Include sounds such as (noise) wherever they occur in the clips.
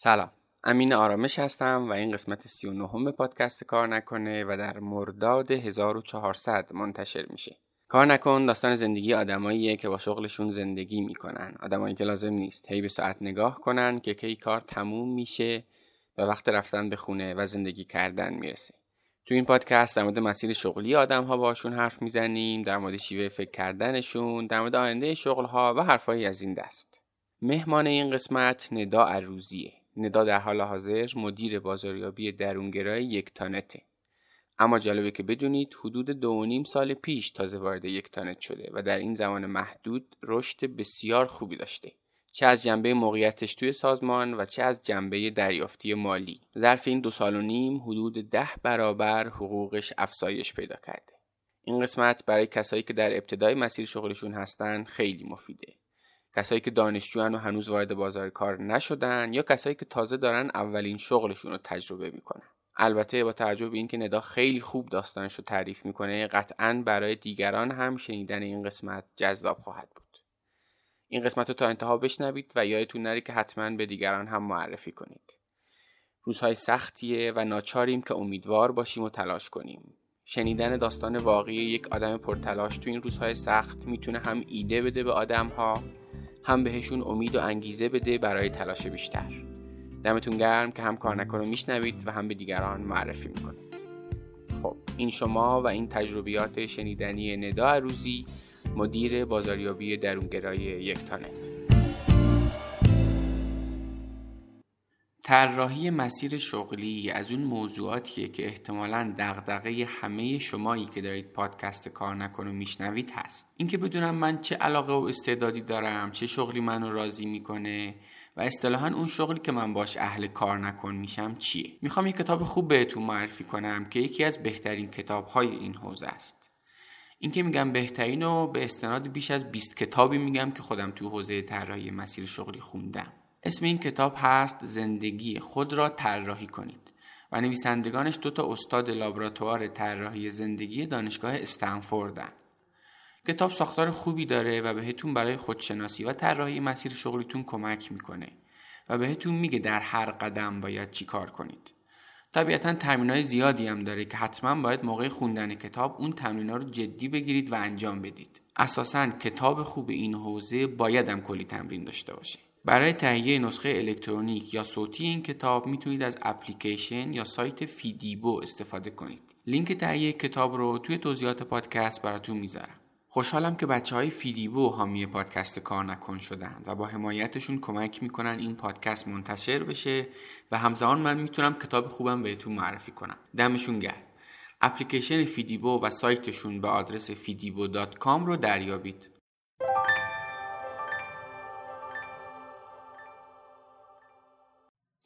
سلام. امین آرامش هستم و این قسمت 39 پادکست کار نکنه و در مرداد 1400 منتشر میشه. کار نکن داستان زندگی آدماییه که با شغلشون زندگی می‌کنن. آدمایی که لازم نیست هی به ساعت نگاه کنن که کی کار تموم میشه و وقت رفتن به خونه و زندگی کردن می‌رسه. تو این پادکست در مورد مسیر شغلی آدم ها باشون حرف می‌زنیم در مورد شیوه فکر کردنشون در مورد آینده شغل ها و حرفایی از این دست. مهمان این قسمت ندا عروزیه ندا در حال حاضر مدیر بازاریابی درونگرای یک تانته اما جالبه که بدونید حدود دو و نیم سال پیش تازه وارد یک تانت شده و در این زمان محدود رشد بسیار خوبی داشته. چه از جنبه موقعیتش توی سازمان و چه از جنبه دریافتی مالی. ظرف این دو سال و نیم حدود ده برابر حقوقش افزایش پیدا کرده. این قسمت برای کسایی که در ابتدای مسیر شغلشون هستن خیلی مفیده. کسایی که دانشجوان و هنوز وارد بازار کار نشدن یا کسایی که تازه دارن اولین شغلشون رو تجربه می‌کنن. البته با توجه به اینکه ندا خیلی خوب داستانش رو تعریف می‌کنه قطعا برای دیگران هم شنیدن این قسمت جذاب خواهد بود. این قسمت رو تا انتها بشنوید و یادتون نره که حتما به دیگران هم معرفی کنید. روزهای سختیه و ناچاریم که امیدوار باشیم و تلاش کنیم. شنیدن داستان واقعی یک آدم پرتلاش تو این روزهای سخت می‌تونه هم ایده بده به آدم ها هم بهشون امید و انگیزه بده برای تلاش بیشتر. دمتون گرم که هم کار نکن رو میشنوید و هم به دیگران معرفی می‌کنید. خب این شما و این تجربیات شنیدنی ندا روزی مدیر بازاریابی درونگرای یک طراحی مسیر شغلی از اون موضوعاتیه که احتمالا دغدغه همه شمایی که دارید پادکست کار نکن و میشنوید هست. اینکه بدونم من چه علاقه و استعدادی دارم چه شغلی منو راضی می‌کنه و اصطلاحا اون شغلی که من باش اهل کار نکن میشم چیه؟ می‌خوام یه کتاب خوب بهتون معرفی کنم که یکی از بهترین کتاب های این حوزه است. این که میگم بهترین و به استناد بیش از 20 کتابی میگم که خودم تو حوزه طراحی مسیر شغلی خوندم. اسم این کتاب هست زندگی خود را طراحی کنید. و نویسندگانش دو تا استاد لابراتوار طراحی زندگی دانشگاه استنفوردن کتاب ساختار خوبی داره و بهتون برای خودشناسی و طراحی مسیر شغلیتون کمک می‌کنه و بهتون میگه در هر قدم باید چی کار کنید. طبیعتا تمرین های زیادی هم داره که حتما باید موقع خوندن کتاب اون تمرین ها رو جدی بگیرید و انجام بدید. اساسا کتاب خوب این حوزه باید هم کلی تمرین داشته باشه. برای تهیه نسخه الکترونیک یا صوتی این کتاب می‌تونید از اپلیکیشن یا سایت فیدیبو استفاده کنید. لینک تهیه کتاب رو توی توضیحات پادکست براتون می‌ذارم. خوشحالم که بچه های فیدیبو حامی پادکست کار نکن شدن و با حمایتشون کمک می‌کنن این پادکست منتشر بشه و همزمان من می‌تونم کتاب خوبم بهتون معرفی کنم. دمشون گرم. اپلیکیشن فیدیبو و سایتشون به آدرس fidibo.com رو دریابید.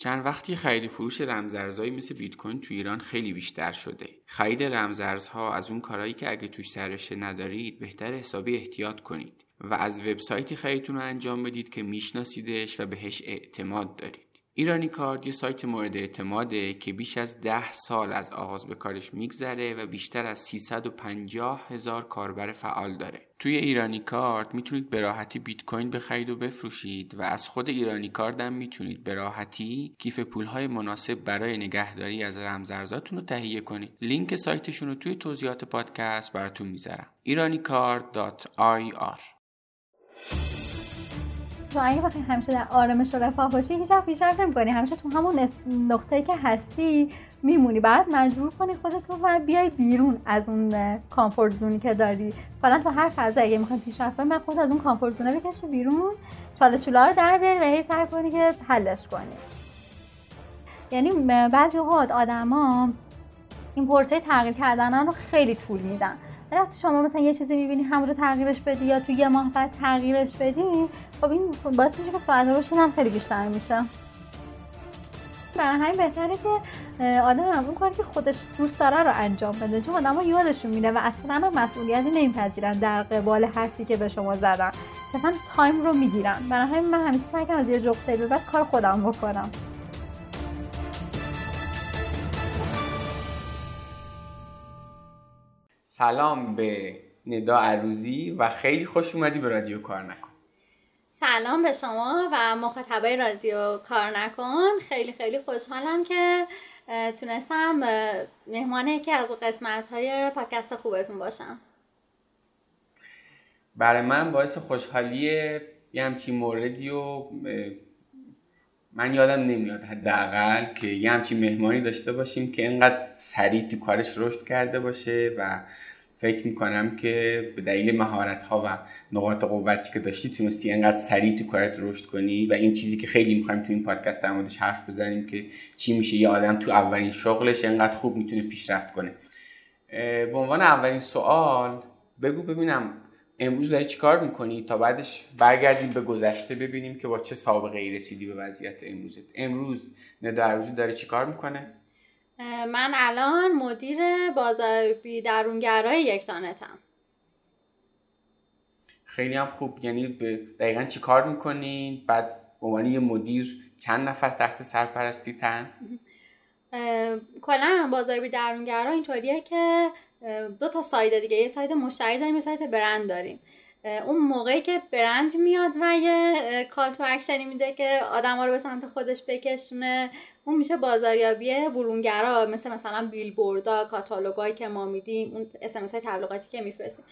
چند وقتی خرید فروش رمزارزهایی مثل بیت کوین تو ایران خیلی بیشتر شده. خرید رمزارزها از اون کارهایی که اگه توش سررشته ندارید بهتر حسابی احتیاط کنید و از وبسایتی خریدتون رو انجام بدید که میشناسیدش و بهش اعتماد دارید. ایرانی کارد یه سایت مورد اعتماده که بیش از ده سال از آغاز به کارش میگذره و بیشتر از 350 هزار کاربر فعال داره. توی ایرانی کارد می‌تونید به راحتی بیت کوین بخرید و بفروشید و از خود ایرانی کارد هم می‌تونید به راحتی کیف پولهای مناسب برای نگهداری از رمزارزاتون رو تهیه کنید. لینک سایتشون رو توی توضیحات پادکست براتون می‌ذارم. iraniCard.ir تو اگه بخوای همیشه در آرامش و رفاه باشی هیچ وقت پیشرفت نمی‌کنی. همیشه تو همون نقطه‌ای که هستی میمونی. بعد مجبور کنی خودتو و بیای بیرون از اون کامفورت زونی که داری. فعلا تو هر فضا اگه می‌خوای پیشرفت کنی خودت از اون کامفورت زونه بکشی بیرون. چالش رو در بیاری و هی سعی کنی که حلش کنی. یعنی بعضی اوقات آدما این پرسه تغییر کردن رو خیلی طول میدن. وقتی شما مثلا یه چیزی می‌بینی همونجا تغییرش بدی یا تو یه ماه بعد تغییرش بدی خب این باعث میشه که ساعت رشد هم خیلی بیشتر میشه. برای همین بهتره که آدم اون کاری که خودش دوست داره رو انجام بده. چون آدم یادشون میره و اصلا هم مسئولیتی نمیپذیرن در قبال حرفی که به شما زدن. صرفا تایم رو می‌گیرن. برای همین من همیشه سعی از یه جغته به بعد کار خودم بکنم. سلام به ندا عروزی و خیلی خوش اومدی به رادیو کار نکن. سلام به شما و مخاطبای رادیو کار نکن. خیلی خیلی خوشحالم که تونستم مهمان یکی از قسمت های پادکست خوبتون باشم. برای من باعث خوشحالیه یه همچین موردی و من یادم نمیاد حداقل که یه همچین مهمانی داشته باشیم که اینقدر سریع تو کارش رشد کرده باشه و فکر می‌کنم که به دلیل مهارت ها و نقاط قوتی که داشتی تونستی انقدر سریع تو کارت رشد کنی و این چیزی که خیلی می‌خوایم تو این پادکست در موردش حرف بزنیم که چی میشه یه آدم تو اولین شغلش انقدر خوب می‌تونه پیشرفت کنه. به عنوان اولین سوال بگو ببینم امروز داری چیکار می‌کنی تا بعدش برگردیم به گذشته ببینیم که با چه سابقه ای رسیدی به وضعیت امروزت؟ امروز ندا داره چیکار می‌کنه؟ من الان مدیر بازاربی درونگرای یکتانتم. خیلی هم خوب. یعنی دقیقا چی کار می‌کنین بعد عنوان یه مدیر چند نفر تحت سرپرستی تن؟ کلا بازاریابی درونگرا اینطوریه که دو تا side دیگه یه side مشتری داریم یه side برند داریم. اون موقعی که برند میاد و یه call to action ی میده که آدم ها رو به سمت خودش بکشونه اون میشه بازاریابی برونگرا مثل مثلا بیلبوردا کاتالوگایی که ما میدیم اون SMS های تبلیغاتی که میفرستیم.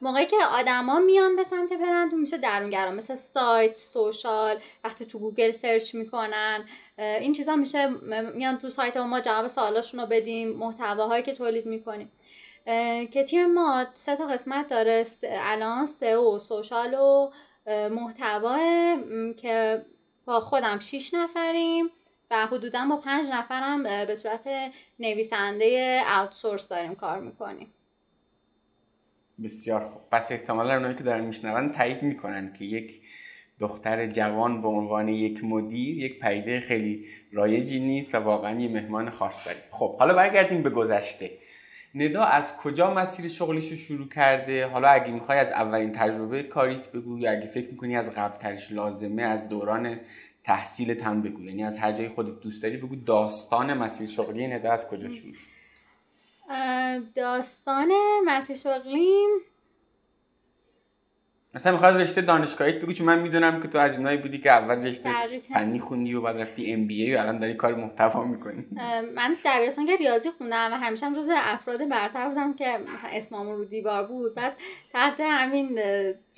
موقعی که آدما میان به سمت برند اون میشه درونگرا مثل سایت social وقتی تو گوگل search می‌کنن این چیزا میشه میان تو سایت ما جواب سوالاشون رو بدیم محتواهایی که تولید می‌کنیم. که تیم ما سه تا قسمت داره الان و سوشال و محتوا که با خودم 6 نفریم و حدودا با پنج نفرم به صورت نویسنده اوتسورس داریم کار می‌کنیم. بسیار خوب. پس احتمالا اونایی که دارن میشنون تایید می‌کنن که یک دختر جوان به عنوان یک مدیر یک پیده خیلی رایجی نیست و واقعا یه مهمان خاص داریم. خب حالا برگردیم به گذشته. ندا از کجا مسیر شغلش رو شروع کرده؟ حالا اگه می‌خوای از اولین تجربه کاریت بگو یا اگه فکر می‌کنی از قبل ترش لازمه از دوران تحصیلت هم بگو. یعنی از هر جای خودت دوست داری بگو داستان مسیر شغلی ندا از کجا شروع شد؟ داستان مسیر شغلیم مثلا می‌خواد رشته دانشگاهیت بگو چون من می‌دونم که تو از اینایی بودی که اول رشته فنی خوندی و بعد رفتی ام بی ای و الان داری کار محتوا می‌کنی. من دبیرستان که ریاضی خوندم و همیشه هم جز افراد برتر بودم که اسممون رو دیوار بود. بعد تحت همین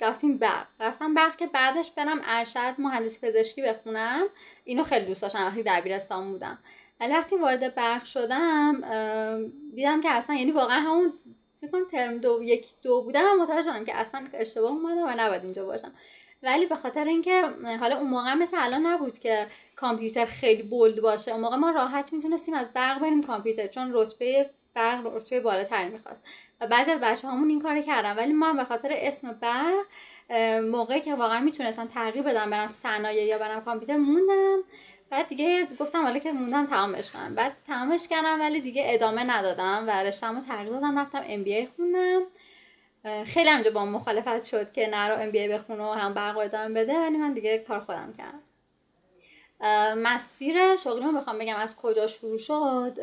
رفتیم برق. رفتم برق که بعدش برم ارشد مهندسی پزشکی بخونم. اینو خیلی دوست داشتم وقتی دبیرستان بودم. ولی وقتی وارد برق شدم دیدم که اصلا یعنی واقعا همون کنم ترم دو یک دو بودم. و متوجه شدم که اصلا اشتباه اومدم و نباید اینجا باشم. ولی به خاطر اینکه حالا اون موقع مثل الان نبود که کامپیوتر خیلی بولد باشه. اون موقع ما راحت می‌تونستیم از برق بریم کامپیوتر چون رتبه برق رتبه بالاتری می‌خواست. و بعضی از بچه همون این کار کردم ولی من به خاطر اسم برق موقعی که واقعا می‌تونستم تغییر بدم برم صنایع یا برم کامپیوتر موندم. بعد دیگه گفتم حالا که موندم تمامش کنم. بعد تمامش کردم ولی دیگه ادامه ندادم و رشته‌مو تغییر دادم رفتم ام بی ای خوندم. خیلی همجا با مخالفت شد که نرو ام بی ای بخونه و هم برق ادامه بده ولی من دیگه کار خودم کردم. مسیر شغلی رو بخوام بگم از کجا شروع شد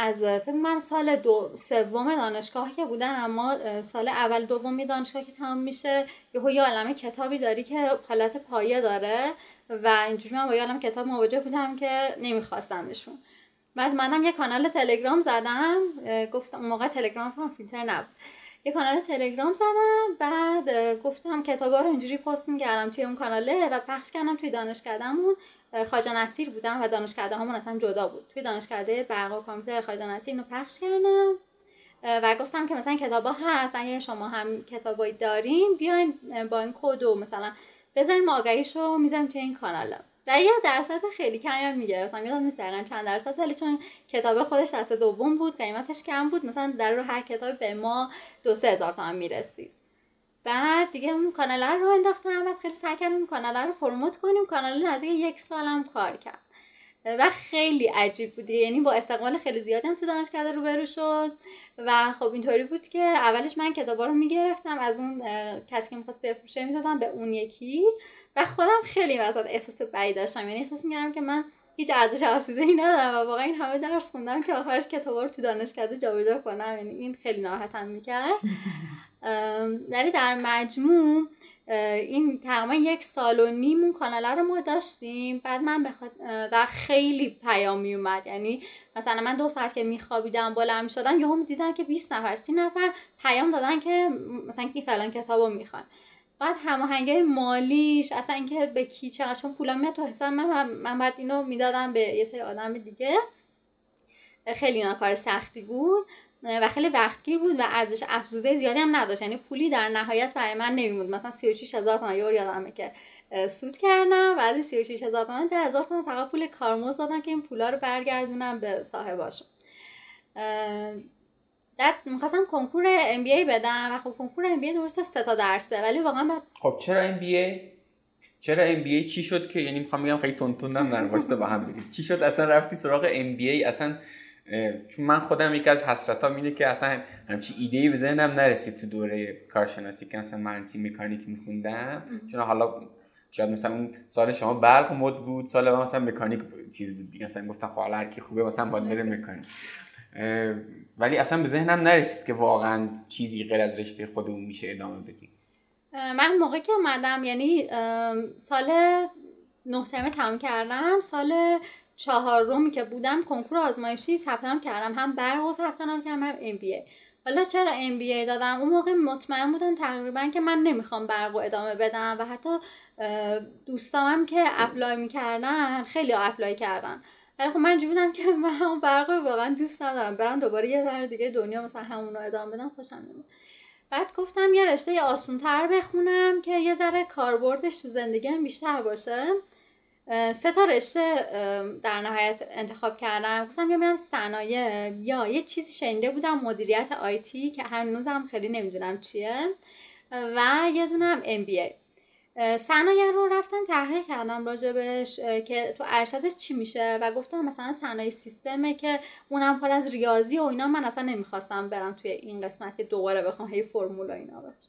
از فکر سال دو سوم دانشگاه که بودم اما سال اول دومی دانشگاه که تمام میشه یهو یه عالمه کتابی داری که حالت پایه داره و اینجوری من با یه عالم کتاب مواجه بودم که نمیخواستمشون بعد منم یه کانال تلگرام زدم گفتم موقع تلگرام فهم فیلتر نبود. یه کانال تلگرام زدم بعد گفتم کتابا رو اینجوری پست می‌کردم توی اون کاناله و پخش کردم توی دانشکدهمون. خاجه نصیر بودم و دانشکده همون اصلا جدا بود. توی دانشکده برق و کامپیوتر خاجه نصیر اینو پخش کردم و گفتم که مثلا کتابا هست اگه شما هم کتابایی دارین بیاین با این کد و مثلا بذارین ما آگهیشو می‌ذاریم توی این کانال. و یه درصد خیلی کمی هم می‌گرفتم. یادم نیست دقیقا چند درصد ولی چون کتاب خودش دست دوم بود قیمتش کم بود مثلا در رو هر کتاب به ما دو سه هزار تومن می‌رسید. بعد دیگه اون کانال رو انداختم بعد خیلی سعی کردم کانال رو پروموت کنیم. کانال نزدیک یک سالم کار کرد. و خیلی عجیب بود. یعنی با استقبال خیلی زیادی هم تو دانشکده روبرو شد. و خب اینطوری بود که اولش من کتابا رو می‌گرفتم. از اون کسی که می‌خواست بفروشه می‌زدم به اون یکی. و خودم خیلی وسط احساس بعید داشتم. یعنی احساس می‌کردم که من هیچ ارزش افزوده ای ندارم و واقعا این همه درس خوندم که آخرش کتابا رو تو دانشکده جابجا کنم. یعنی این خیلی ناراحتم می‌کرد. ولی در مجموع این تقریبا یک سال و نیم اون کانال رو ما داشتیم. بعد من بخواد و خیلی پیام می اومد یعنی مثلا من دو ساعت که میخوابیدم بلند شدم یهو دیدم که 20 نفر 30 نفر پیام دادن که مثلا کی فلان کتابو می‌خوان بعد هماهنگی مالیش اصلا اینکه به کی چقدر چون پولا میاد تو حساب من من بعد اینو می‌دادم به یه سری آدم دیگه. خیلی اینا کار سختی بود. و خیلی وقتگیر بود و ارزش افزوده زیادی هم نداشت. یعنی پولی در نهایت برای من نمیمود مثلا 36 هزار تومن. یور یادمه که سود کردم و از این 36 هزار تومن 10 هزار تومن فقط پول کارمز دادم که این پولا رو برگردونم به صاحباشون بعد می‌خواستم کنکور MBA بدم و خب کنکور MBA درسته سه تا درسه ولی واقعا بعد خب چرا ام بی ای چرا ام بی ای چی شد که؟ یعنی می‌خوام بگم خیلی تونتونم در واسطه با هم بگیم چی شد؟ اصلا رفتی سراغ MBA اصلا چون من خودم یکی از حسرتام اینه که اصلا همچی ایده ای به ذهنم نرسید تو دوره کارشناسی که اصلا مهندسی مکانیک میخوندم. چون حالا شاید مثلا اون سال شما برق مد بود سال من مثلا مکانیک چیز بود دیگه. مثلا گفتم خب هر کی خوبه مثلا باید بره مکانیک. ولی اصلا به ذهنم نرسید که واقعا چیزی غیر از رشته خودمون میشه ادامه بدیم. من موقع که اومدم یعنی سال نه ترم تمام کردم سال چهارمی که بودم کنکور آزمایشی ثبت کردم. هم برق ثبت کردم هم MBA حالا چرا MBA دادم؟ اون موقع مطمئن بودم تقریبا که من نمی‌خوام برق و ادامه بدم و حتی دوستامم که apply می‌کردن خیلی apply کردن. ولی خب من بودم که من همون برق واقعا دوست ندارم. برم دوباره یه بر دیگه دنیا مثلا همون رو ادامه بدم خوشم نمید بعد گفتم یه رشته آسون تر بخونم که یه ذره کاربردش تو زندگیم بیشتر باشه. سه تا رشته در نهایت انتخاب کردم. گفتم یا برم صنایع. یا یه چیزی شنیده بودم مدیریت آیتی که هنوزم خیلی نمی‌دونم چیه. و یه دونم ام بی ای. صنایع رو رفتم تحقیق کردم راجبش که تو ارشدش چی میشه. و گفتم مثلا صنایع سیستمه که اونم پر از ریاضی و اینا. من اصلا نمی‌خواستم برم توی این قسمت که دوباره بخوام هی فرمول اینا باشه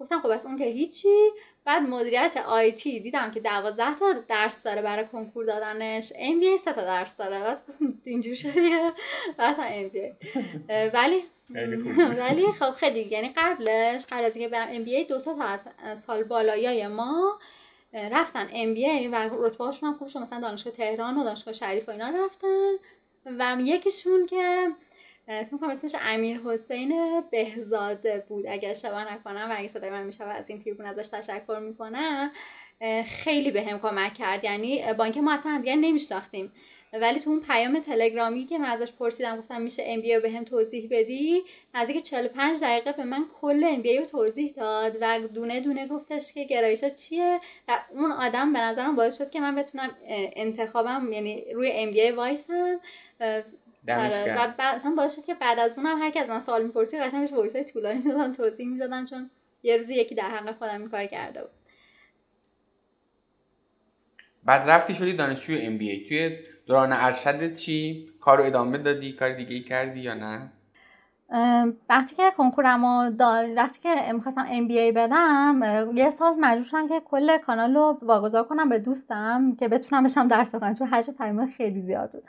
گفتم خب بس اون که هیچی. بعد مدیریت آیتی دیدم که دوازده تا درس داره برای کنکور دادنش. ام بی تا درس داره. بعد (laughs) اینجور شده بعد ام بی ولی (laughs) ولی خب خیلی یعنی قبلش قبل از اینکه برم ام بی دو تا از سال بالایای ما رفتن ام بی و رتبه هاشون هم خوب شد. مثلا دانشگاه تهران و دانشگاه شریف و اینا رفتن. و یکیشون که فکر کنم اسمش امیر حسین بهزاده بود. اگر اشتباه نکنم و اگه صدای من میشه از این تیربون ازش تشکر می‌کنم خیلی به هم کمک کرد. یعنی با اینکه ما اصلا همدیگه نمیشناختیم. ولی تو اون پیام تلگرامی که من ازش پرسیدم گفتم میشه ام بی به هم توضیح بدی؟ نزدیک 45 دقیقه به من کل ام بی رو توضیح داد و دونه دونه گفتش که گرایشات چیه و اون آدم به نظرم باعث شد که من بتونم انتخابم یعنی روی MBA وایسم. و اصلا باعث شد که بعد از اونم هر کی از من سوال می‌پرسید قشنگ بهش voice های طولانی می‌دادم توضیح می‌دادم چون یه روزی یکی در حق خودم این کار کرده بود. بعد رفتی شدی دانشجوی MBA توی دوران ارشد چی؟ کارو ادامه دادی؟ کار دیگه ای کردی یا نه؟ وقتی که کنکورم دا... وقتی که می‌خواستم MBA بدم یه سال مجبور شدم که کل کانال رو واگذار کنم به دوستم که بتونم بشم درس بخونم چون حجم پیام خیلی زیاد بود.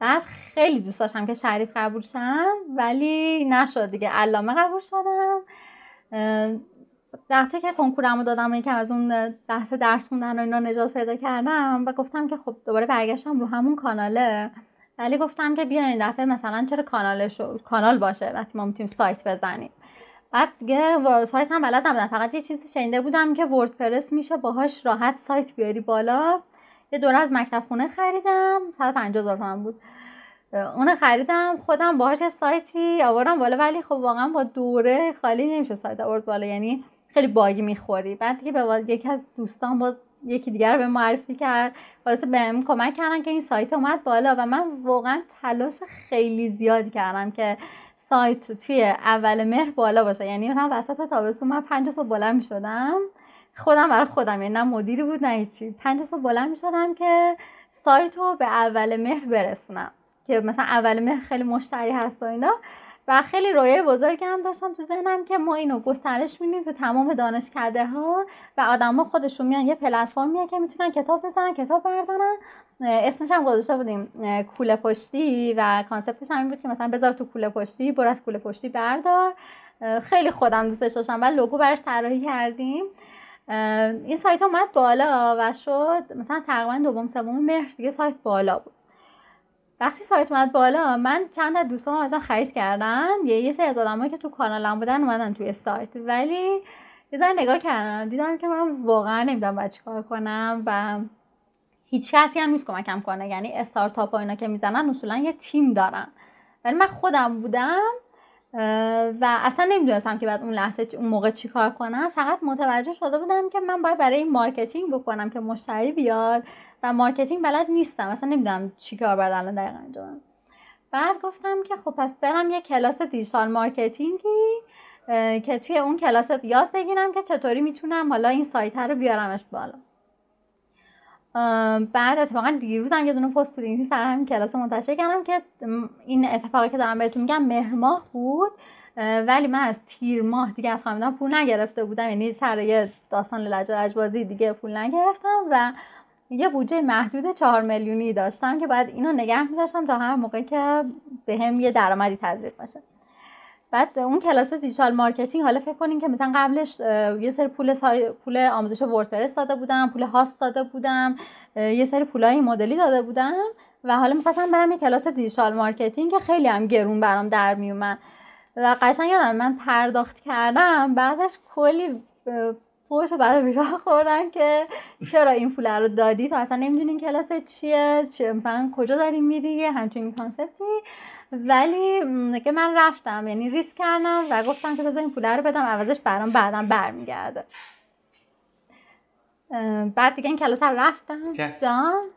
بعد خیلی دوست داشتم که شریف قبول شم ولی نشد دیگه. علامه قبول شدم. وقتی که کنکورمو دادم که از اون بحث درس خوندن و اینا نجات پیدا کردم و گفتم که خب دوباره برگشتم رو همون کاناله. ولی گفتم که بیا این دفعه مثلا چرا کانالش کانال باشه وقتی ما می‌تونیم سایت بزنیم. بعد دیگه سایت هم بلد نبودم فقط یه چیزی شنیده بودم که وردپرس میشه باهاش راحت سایت بیاری بالا. یه دوره از مکتب خونه خریدم 150 هزار تومن بود. اون خریدم خودم باهاش سایتی آوردم بالا ولی خب واقعا با دوره خالی نمیشه سایت آورد بالا یعنی خیلی باگی می‌خوری. بعد دیگه به یکی از دوستان باز یکی دیگر به معرفی کرد. خلاصه بهم کمک کردن که این سایت اومد بالا و من واقعا تلاش خیلی زیادی کردم که سایت توی اول مهر بالا باشه. یعنی مثلا وسط تابستون من پنج سال بلند می‌شدم. خودم برای خودم یعنی نه مدیری بود نه هیچی. پنج سال بلند می‌شدم که سایت رو به اول مهر برسونم که مثلا اول مهر خیلی مشتری هست و اینا. و خیلی رویه بزرگی هم داشتم تو ذهنم که ما اینو گسترش میدیم تو تمام دانشکده ها و آدما خودشون میان یه پلتفرمیه که می‌تونن کتاب بزنن کتاب بردارن. اسمش هم گذاشته بودیم کوله پشتی و کانسپتش همین بود که مثلا بذار تو کوله پشتی برو از کوله پشتی بردار. خیلی خودم دوستش داشتم و لوگو براش طراحی کردیم. این سایت اومد بالا و شد مثلا تقریبا دوم سوم. مهر دیگه سایت بالا بود. وقتی سایت اومد بالا من چند از دوستان مثلا خرید کردن. یه یه سری از آدمایی که تو کانالم بودن اومدن توی سایت. ولی یه ذره نگاه کردم. دیدم که من واقعا نمی‌دونم باید چیکار کنم و هیچ کسی هم نیست کمکم کنه. یعنی استارتاپ ها اینا که می‌زنن اصولا یه تیم دارن. ولی من خودم بودم و اصلا نمی‌دونستم که بعد اون لحظه اون موقع چیکار کنم. فقط متوجه شده بودم که من باید برای این marketing بکنم که مشتری بیاد و marketing بلد نیستم. اصلا نمی‌دونم چیکار باید الان دقیقا انجام بعد گفتم که خب پس برم یه کلاس digital marketing ی که توی اون کلاس یاد بگیرم که چطوری می‌تونم حالا این سایت رو بیارمش بالا. بعد اتفاقا دیروز هم یه دونه پست تو LinkedIn سر همین کلاس منتشر کردم که این اتفاقی که دارم بهتون میگم مهر بود ولی من از تیر ماه دیگه از خانوادم پول نگرفته بودم یعنی سر یه داستان لج و لجبازی دیگه پول نگرفتم و یه بودجه محدود چهار میلیونی داشتم که بعد اینو نگه میداشتم تا هر موقع که بهم یه درآمدی تزریق بشه. بعد اون کلاس digital marketing حالا فکر کنین که مثلا قبلش یه سری پول سای... پول آموزش WordPress داده بودم پول host داده بودم یه سری پولای مدلی داده بودم و حالا می‌خواستم برم یه کلاس digital marketing که خیلی هم گرون برام در میومد. و قشنگ یادم من پرداخت کردم بعدش کلی فوش بعد بیراه خوردن که چرا این پول رو دادی؟ تو اصلا نمی‌دونی کلاس چیه؟ چیه مثلا کجا داری میری؟ همچین concept ی. ولی که من رفتم یعنی ریسک کردم و گفتم که بذار این پول رو بدم عوضش برام بعدم برمیگرده. بعد دیگه این کلاس رفتم. جان؟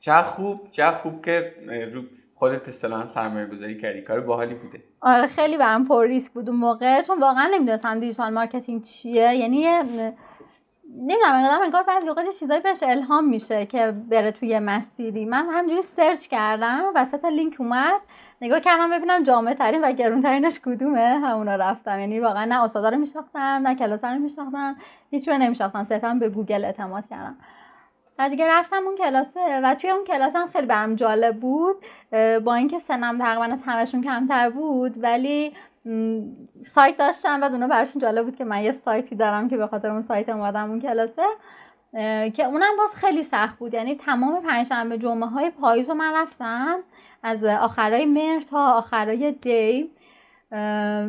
چه خوب چه خوب که رو خودت اصطلاحا سرمایه گذاری کردی. کار باحالی بوده. آره خیلی برام پر ریسک بود اون موقع چون واقعا نمی‌دونستم digital marketing چیه. یعنی نمی‌دونم انگار انگار بعضی اوقات چیزایی بهش الهام میشه که بره توی مسیری. من همجوری search کردم وسط لینک اومد نگاه کردم ببینم جامع ترین و گرون ترینش کدومه. همونا رفتم. یعنی واقعا نه استادا رو میشناختم نه کلاس رو میشناختم هیچ رو نمیشناختم. صرفا به گوگل اعتماد کردم. و دیگه رفتم اون کلاسه و توی اون کلاس هم خیلی برام جالب بود با اینکه سنم تقریبا از همشون کمتر بود ولی سایت داشتم و اونا براشون جالب بود که من یه سایتی دارم که به خاطر اون سایت اومدم اون کلاسه که اونم باز خیلی سخت بود. یعنی تمام پنجشنبه جمعه های پاییز رو من رفتم از آخرای مهر تا آخرای دی.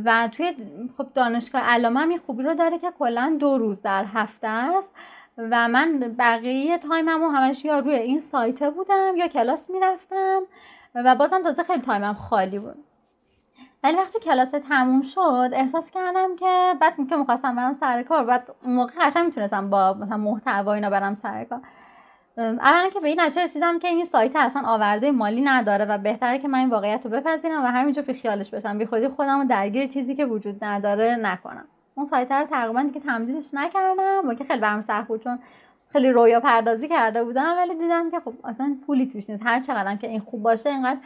و توی خب دانشگاه علامه هم خوبی رو داره که کلا دو روز در هفته است. و من بقیه time م و همش یا روی این سایته بودم یا کلاس می‌رفتم و بازم تازه خیلی time م خالی بود. ولی وقتی کلاس تموم شد احساس کردم که بعد که می‌خواستم برم سر کار بعد اون موقع قشنگ می‌تونستم با مثلا محتوا اینا برم سر کار. اولا که به این نتیجه رسیدم که این سایت اصلا آورده مالی نداره و بهتره که من این واقعیت رو بپذیرم و همینجا بی خیالش بشم بی خودی خودم رو درگیر چیزی که وجود نداره نکنم. اون سایت رو تقریبا دیگه تمدیدش نکردم با که خیلی برام سخت بود چون خیلی رویا پردازی کرده بودم ولی دیدم که خب اصلا پولی توش نیست. هر چقدر که این خوب باشه اینقدر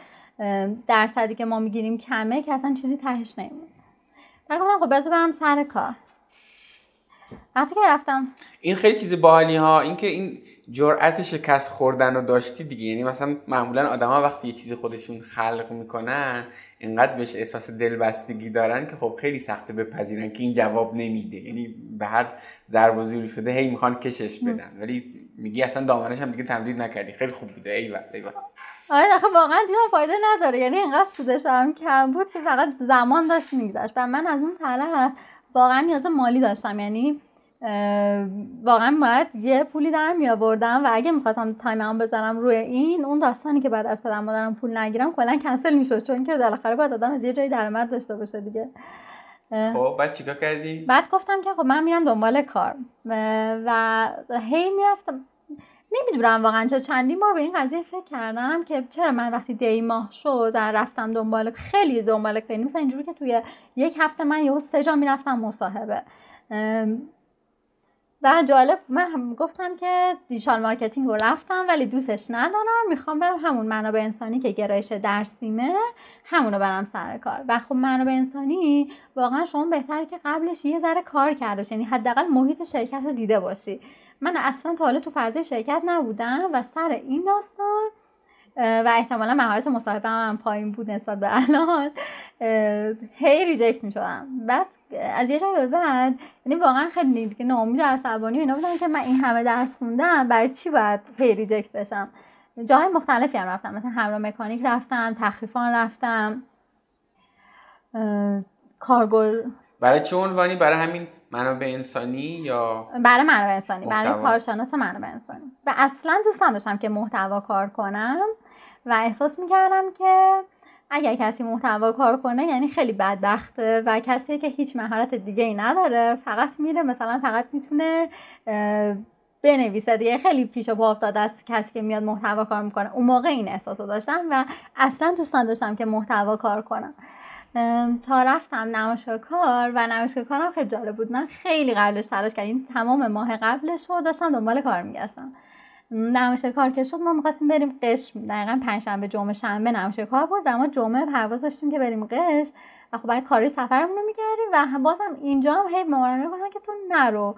درصدی که ما می‌گیریم کمه که اصلا چیزی تهش نمیمونه من گفتم خب بذار برم سر کار. وقتی که رفتم این خیلی چیز باحالی ها. اینکه این جرأت شکست خوردن رو داشتی دیگه. یعنی مثلا معمولا آدما وقتی یه چیزی خودشون خلق می‌کنن اینقدر بهش احساس دلبستگی دارن که خب خیلی سخته بپذیرن که این جواب نمیده. یعنی به هر ضرب و زوری شده هی می‌خوان کشش بدن. ولی میگی اصلا دامنش هم دیگه تمدید نکردی. خیلی خوب بوده. ای ای آره آخه واقعا دیدم فایده نداره. یعنی اینقدر سودش هم کم بود که فقط زمان داشت میگذشت. و من از اون طرف واقعا نیاز مالی داشتم. یعنی واقعا باید یه پولی در می آوردم و اگه می‌خواستم تایم هم بزنم روی این اون داستانی که بعد از پدر مادرم پول نگیرم کلا کنسل می‌شد. چون که بالاخره باید آدم از یه جایی درآمد داشته باشه دیگه. خب بعد چیکار کردی؟ بعد گفتم که خب من میرم دنبال کار. و هی می‌رفتم. نمی‌دونم واقعا چه چندین بار به این قضیه فکر کردم که چرا من وقتی دی ماه شد رفتم دنبال خیلی دنبال کار مثلا اینجوری که توی یک هفته من یهو سه جا می‌رفتم مصاحبه. و جالب من هم گفتم که digital marketing رو رفتم ولی دوستش ندارم. می‌خوام برم همون منابع انسانی که گرایش درسیمه همونو برم سر کار. و خب منابع انسانی واقعا شما بهتره که قبلش یه ذره کار کرده یعنی حداقل محیط شرکت رو دیده باشی. من اصلا تا حالا تو فضای شرکت نبودم و سر این داستان و احتمالا مهارت مصاحبه هم پایین بود نسبت به الان. هی reject می شدم بعد از یه جای به بعد یعنی واقعا خیلی دیگه ناامید و عصبانی اینا بودم که من این همه درس خوندم برای چی باید هی reject بشم؟ جاهای مختلفی هم رفتم. مثلا همراه مکانیک رفتم تخریفان رفتم. کارگو برای چه عنوانی؟ برای همین منابع انسانی یا برای منابع انسانی. برای کارشناس منابع انسانی. و اصلا دوست داشتم که محتوا کار کنم و احساس می‌کردم که اگر کسی محتوا کار کنه یعنی خیلی بدبخته و کسی که هیچ مهارت دیگه ای نداره فقط میره مثلا فقط می‌تونه بنویسه دیگه. خیلی پیش و پا افتاده است کسی که میاد محتوا کار می‌کنه. اون موقع این احساس رو داشتم و اصلا دوست داشتم که محتوا کار کنم تا رفتم نمایشگاه کار و نمایشگاه کارم خیلی جالب بود. من خیلی قبلش تلاش کردم. تمام ماه قبلش رو داشتم دنبال کار میگشتم. نمایشگاه کار که شد ما می‌خواستیم بریم قش دقیقا پنجشنبه جمعه شنبه نمایشگاه کار بود و ما جمعه پرواز داشتیم که بریم قش و خب باید کاری سفرمون رو می‌کردیم و بازم اینجا هم هی مامانم گفتن که تو نرو.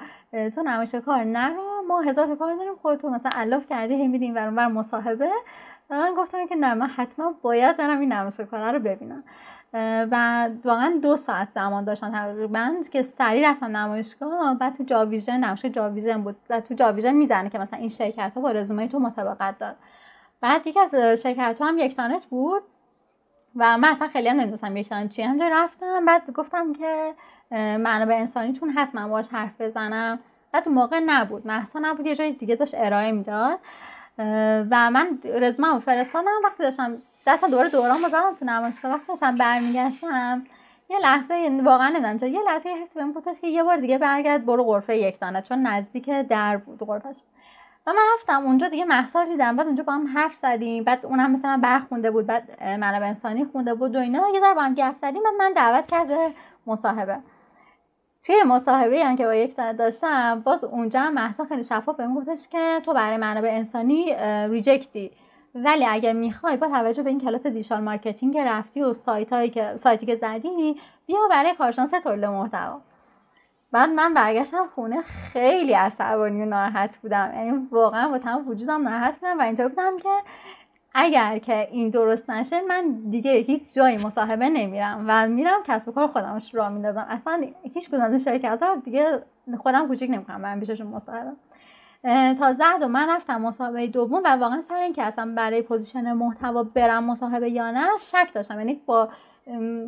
تو نمایشگاه کار نرو. ما هزار کار داریم خودتو مثلا الاف کردی هی میدیم بر مصاحبه. و من گفتم که نه من حتما باید برم این نمایشگاه کار رو ببینم. و واقعا دو ساعت زمان داشتن تقریبا. که سریع رفتم نمایشگاه بعد تو جاویژن نمایشگاه جاویژن بود. و تو جاویژن می‌زنه که مثلا این شرکت ها با رزومه تو مطابقت دار بعد یکی از شرکت ها هم یک تانت بود. و من اصلا خیلی هم نمی‌دونستم یک تانت چیه. همجا رفتم. بعد گفتم که منابع انسانیتون هست من باش حرف بزنم. بعد موقع نبود. محسا نبود. یه جای دیگه داشت ارائه می‌داد. و من رزومه فرستادم. وقتی داشتم دستم دوباره دوران بزنم تو نمایشگاه وقتی داشتم برمیگشتم یه لحظه واقعا نمی‌دونم چرا یه لحظه حسی بهم گفتش که یه بار دیگه برگرد برو غرفه یک دانه چون نزدیک در بود غرفش و من رفتم اونجا دیگه محصار دیدم بعد اونجا با هم حرف زدیم بعد اونم مثلا من برخونده بود بعد منابع انسانی خونده بود و اینا. یه ذره با هم گپ زدیم بعد من دعوت کرد به مصاحبه. توی مصاحبه هم که با یک داشتم باز اونجا هم خیلی شفاف بهم گفتش که تو برای منابع انسانی reject ی. ولی اگر می‌خوای با توجه به این کلاس digital marketing رفتی و سایت که سایتی که زدی بیا برای کارشناس تولید محتوا. بعد من برگشتم خونه خیلی عصبانی و ناراحت بودم. یعنی واقعا با تمام وجودم ناراحت بودم و اینطور بودم که اگر که این درست نشه من دیگه هیچ جایی مصاحبه نمیرم و میرم کسب و کار خودمو راه میندازم. اصلا هیچ کدوم از شرکت ها دیگه خودم کوچیک نمی‌کنم برم پیششون مصاحبه. تا زد و من رفتم مسابقه دوم و واقعا سر اینکه اصلا برای پوزیشن محتوا برم مصاحبه یا نه شک داشتم. یعنی با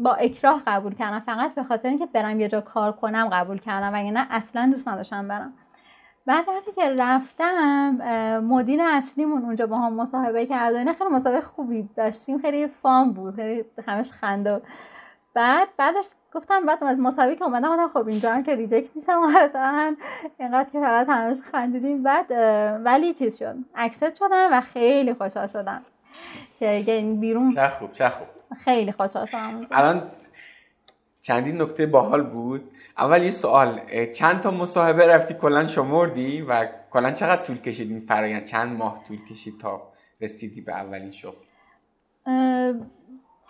با اکراه قبول کردم. فقط به خاطر اینکه برم یه جا کار کنم قبول کردم و نه اصلا دوست نداشتم برم. بعد وقتی که رفتم مدیر اصلیمون اونجا با هم مصاحبه کرد و خیلی مصاحبه خوبی داشتیم. خیلی فام بود. خیلی همش خنده بعد بعدش گفتم بعد از مصاحبه که اومدم گفتم خب اینجا هم که reject میشم قطعا اینقدر که فقط همش خندیدیم. بعد ولی چیز شد. accept شدم و خیلی خوشحال شدم. که بیرون چه خوب چه خوب. خیلی خوشحال شدم. الان چندین نکته باحال بود. اول یه سوال. چند تا مصاحبه رفتی؟ کلا شمردی؟ و کلا چقدر طول کشید این فرایند چند ماه طول کشید تا رسیدی به اولین شغل؟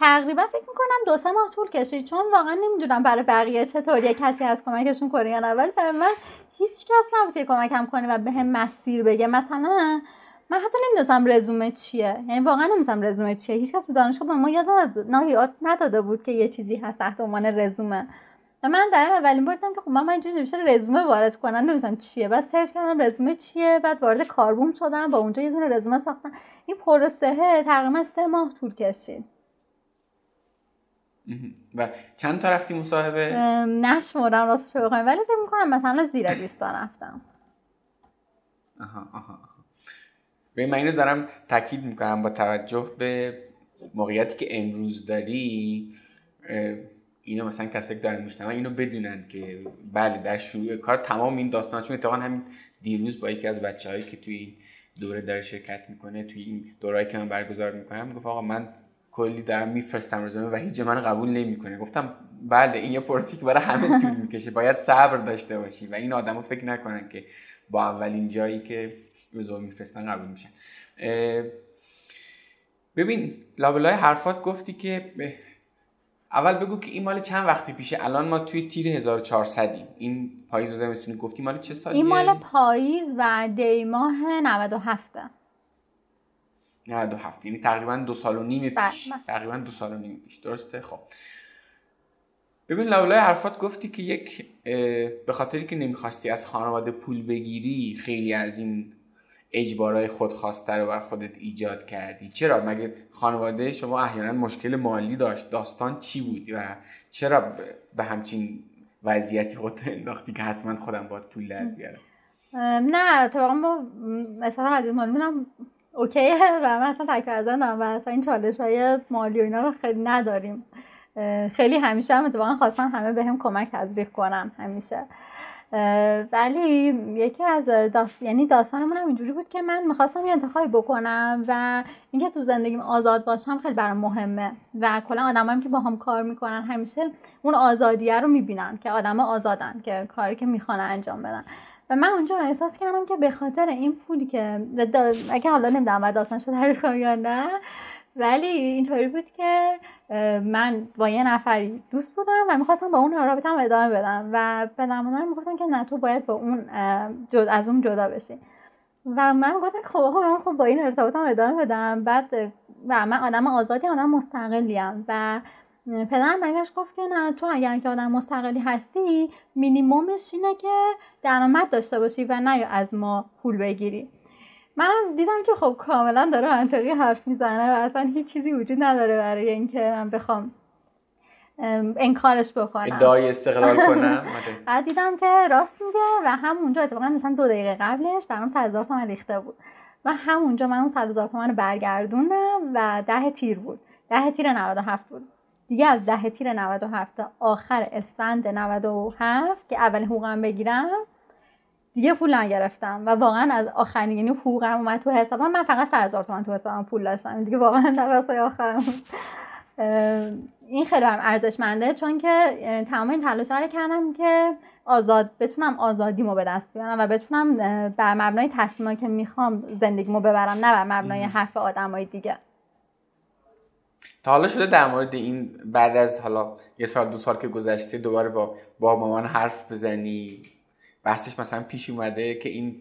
تقریبا فکر می‌کنم دو سه ماه طول کشید چون واقعا نمی‌دونم برای بقیه چطوریه کسی از کمکشون کنه یا نه. ولی برای من هیچ کس نبود که کمکم کنه و به هم مسیر بگه. مثلا من حتی نمی‌دونستم رزومه چیه. یعنی واقعا نمی‌دونستم رزومه چیه. هیچ کس تو دانشگاه به ما یاد نداده, نداده بود که یه چیزی هست تحت عنوان رزومه. و من در اولین بار که خب من اینجوری نوشته رزومه وارد کنم. نمی‌دونم چیه. بعد سرچ کردم رزومه چیه. بعد وارد کاربوم شدم. با اونجا یه دونه رزومه ساختم. این پروسه تقریبا سه ماه طول کشید. و چند تا رفتی مصاحبه؟ نشمردم راستش بخوایم. ولی فکر می‌کنم مثلا زیر 20 تا رفتم. آها آها به من اینو دارم تاکید می‌کنم با توجه به موقعیتی که امروز داری اینو مثلا کسایی که دارن میشنون اینو بدونن که بله در شروع کار تمام این داستان چون اتفاقا همین دیروز با یکی از بچههایی که توی این دوره داره شرکت می‌کنه توی این دورایی که من برگزار می‌کنم گفت آقا من کلی دارم میفرستم رزومه و هیچ من قبول نمی‌کنه. گفتم بله این یه پرسی که برای همه طول (laughs) می‌کشه. باید صبر داشته باشی و این آدما فکر نکنن که با اولین جایی که رزومه میفرستن قبول میشن. ببین لابلای حرفات گفتی که اول بگو که این مال چند وقتی پیشه؟ الان ما توی تیر 1400 ایم. این پاییز و زمستونی گفتی مال چه سالیه این مال پاییز و دی ماه 97 97 یعنی تقریبا دو سال و نیم بله، پیش. تقریبا دو سال و نیم پیش. درسته؟ خب. ببین لولای حرفات گفتی که یک به خاطری که نمی‌خواستی از خانواده پول بگیری خیلی از این اجبارهای خودخواسته رو بر خودت ایجاد کردی. چرا؟ مگه خانواده شما احیانا مشکل مالی داشت؟ داستان چی بود؟ و چرا به همچین وضعیتی خودت انداختی که حتما خودم باید پول در بیارم؟ نه تو ما مثلا از منم اوکیه (laughs) و من اصلا تکر زنم و اصلا این چالش های مالی و اینا رو خیلی نداریم. خیلی همیشه هم اتفاقا خواستن همه به هم کمک تزریق کنن همیشه. ولی یکی از داست... یعنی داستانمون هم اینجوری بود که من می‌خواستم یه انتخابی بکنم و اینکه تو زندگیم آزاد باشم خیلی برام مهمه. و کلا آدمایی که با هم کار می‌کنن همیشه اون آزادیه رو می‌بینن که آدم آزادن که کاری که می‌خوان انجام بدن. و من اونجا احساس کردم که به خاطر این پولی که اگه حالا نمی‌دونم بعد داستان شده تعریف یا نه ولی اینطوری بود که من با یه نفری دوست بودم و می‌خواستم با اون رابطه هم ادامه بدم و به نمونم می‌گفتن که نه تو باید با اون جد از اون جدا بشی. و من گفتم خب من خب با این ارتباطم ادامه بدم. بعد و من آدم آزادی آدم مستقلیم. و پدرم برگشت گفت که نه تو اگر که آدم مستقلی هستی مینیمومش اینه که درآمد داشته باشی و نه از ما پول بگیری. من دیدم که خب کاملا داره منطقی حرف می‌زنه و اصلا هیچ چیزی وجود نداره برای اینکه من بخوام انکارش بکنم. ادعای استقلال کنم (laughs) بعد دیدم که راست میگه و همونجا اتفاقا مثلا دو دقیقه قبلش برام 100 هزار تومن ریخته بود و همونجا من اون 100 هزار تومن رو برگردوندم و ده تیر بود. ده تیر 97 بود. دیگه از ده تیر 97 تا آخر اسفند 97 که اول حقوقم بگیرم دیگه پول نگرفتم و واقعا از آخرین یعنی حقوقم اومد تو حسابم. من فقط 100 هزار تومان تو حسابم پول داشتم. دیگه واقعا نفسای آخرم. این خیلی هم ارزشمنده چون که تمام این تلاش رو کردم که آزاد بتونم آزادیمو به دست بیارم و بتونم بر مبنای تصمیمایی که می‌خوام زندگیمو ببرم نه بر مبنای حرف آدمای دیگه. حالا شده در مورد این بعد از حالا یه سال دو سال که گذشته دوباره با با مامان حرف بزنی؟ بحثش مثلا پیش اومده که این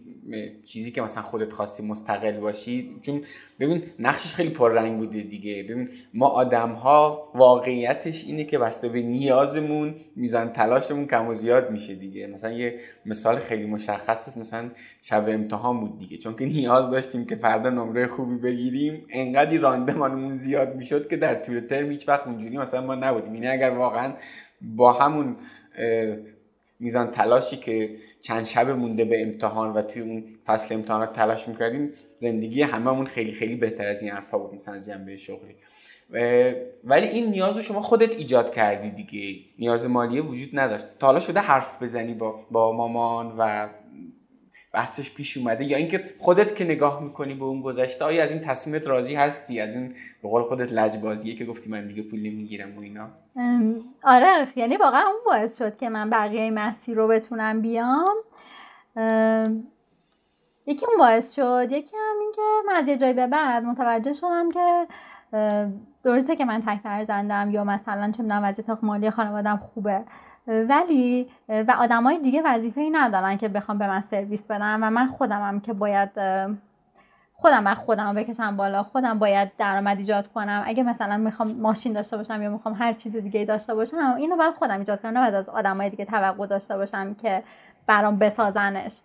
چیزی که مثلا خودت خواستی مستقل باشی چون ببین نقشش خیلی پررنگ بوده دیگه. ببین ما آدم ها واقعیتش اینه که بسته به نیازمون میزان تلاشمون کم و زیاد میشه دیگه. مثلا یه مثال خیلی مشخص مثلا شب امتحان بود دیگه. چون که نیاز داشتیم که فردا نمره خوبی بگیریم انقدی راندمانمون زیاد می‌شد که در طول ترم هیچ وقت اونجوری مثلا ما نبودیم. یعنی اگر واقعا با همون میزان تلاشی که چند شب مونده به امتحان و توی اون فصل امتحانات تلاش می‌کردیم زندگی هممون خیلی خیلی بهتر از این حرفا بود مثلا از جنبه شغلی. ولی این نیاز رو شما خودت ایجاد کردی دیگه. نیاز مالی وجود نداشت. تا حالا شده حرف بزنی با, با مامان و بحثش پیش اومده یا اینکه خودت که نگاه می‌کنی به اون گذشته آیا از این تصمیمت راضی هستی؟ از این به قول خودت لجبازیه که گفتی من دیگه پول نمی‌گیرم و اینا؟ آره یعنی واقعا اون باعث شد که من بقیه مسیر رو بتونم بیام. یکی اون باعث شد یکی هم این که من از یه جایی به بعد متوجه شدم که درسته که من تک فرزندم یا مثلا چه می‌دونم وضعیت مالی خانوادم خوبه. ولی و آدمای دیگه وظیفه ای ندارن که بخوام به من سرویس بدن و من خودمم که باید خودم بر خودم بکشم بالا خودم باید درآمد ایجاد کنم. اگه مثلا می‌خوام ماشین داشته باشم یا می‌خوام هر چیز دیگه داشته باشم اینو باید خودم ایجاد کنم نه از آدمای دیگه توقع داشته باشم که برام بسازنش.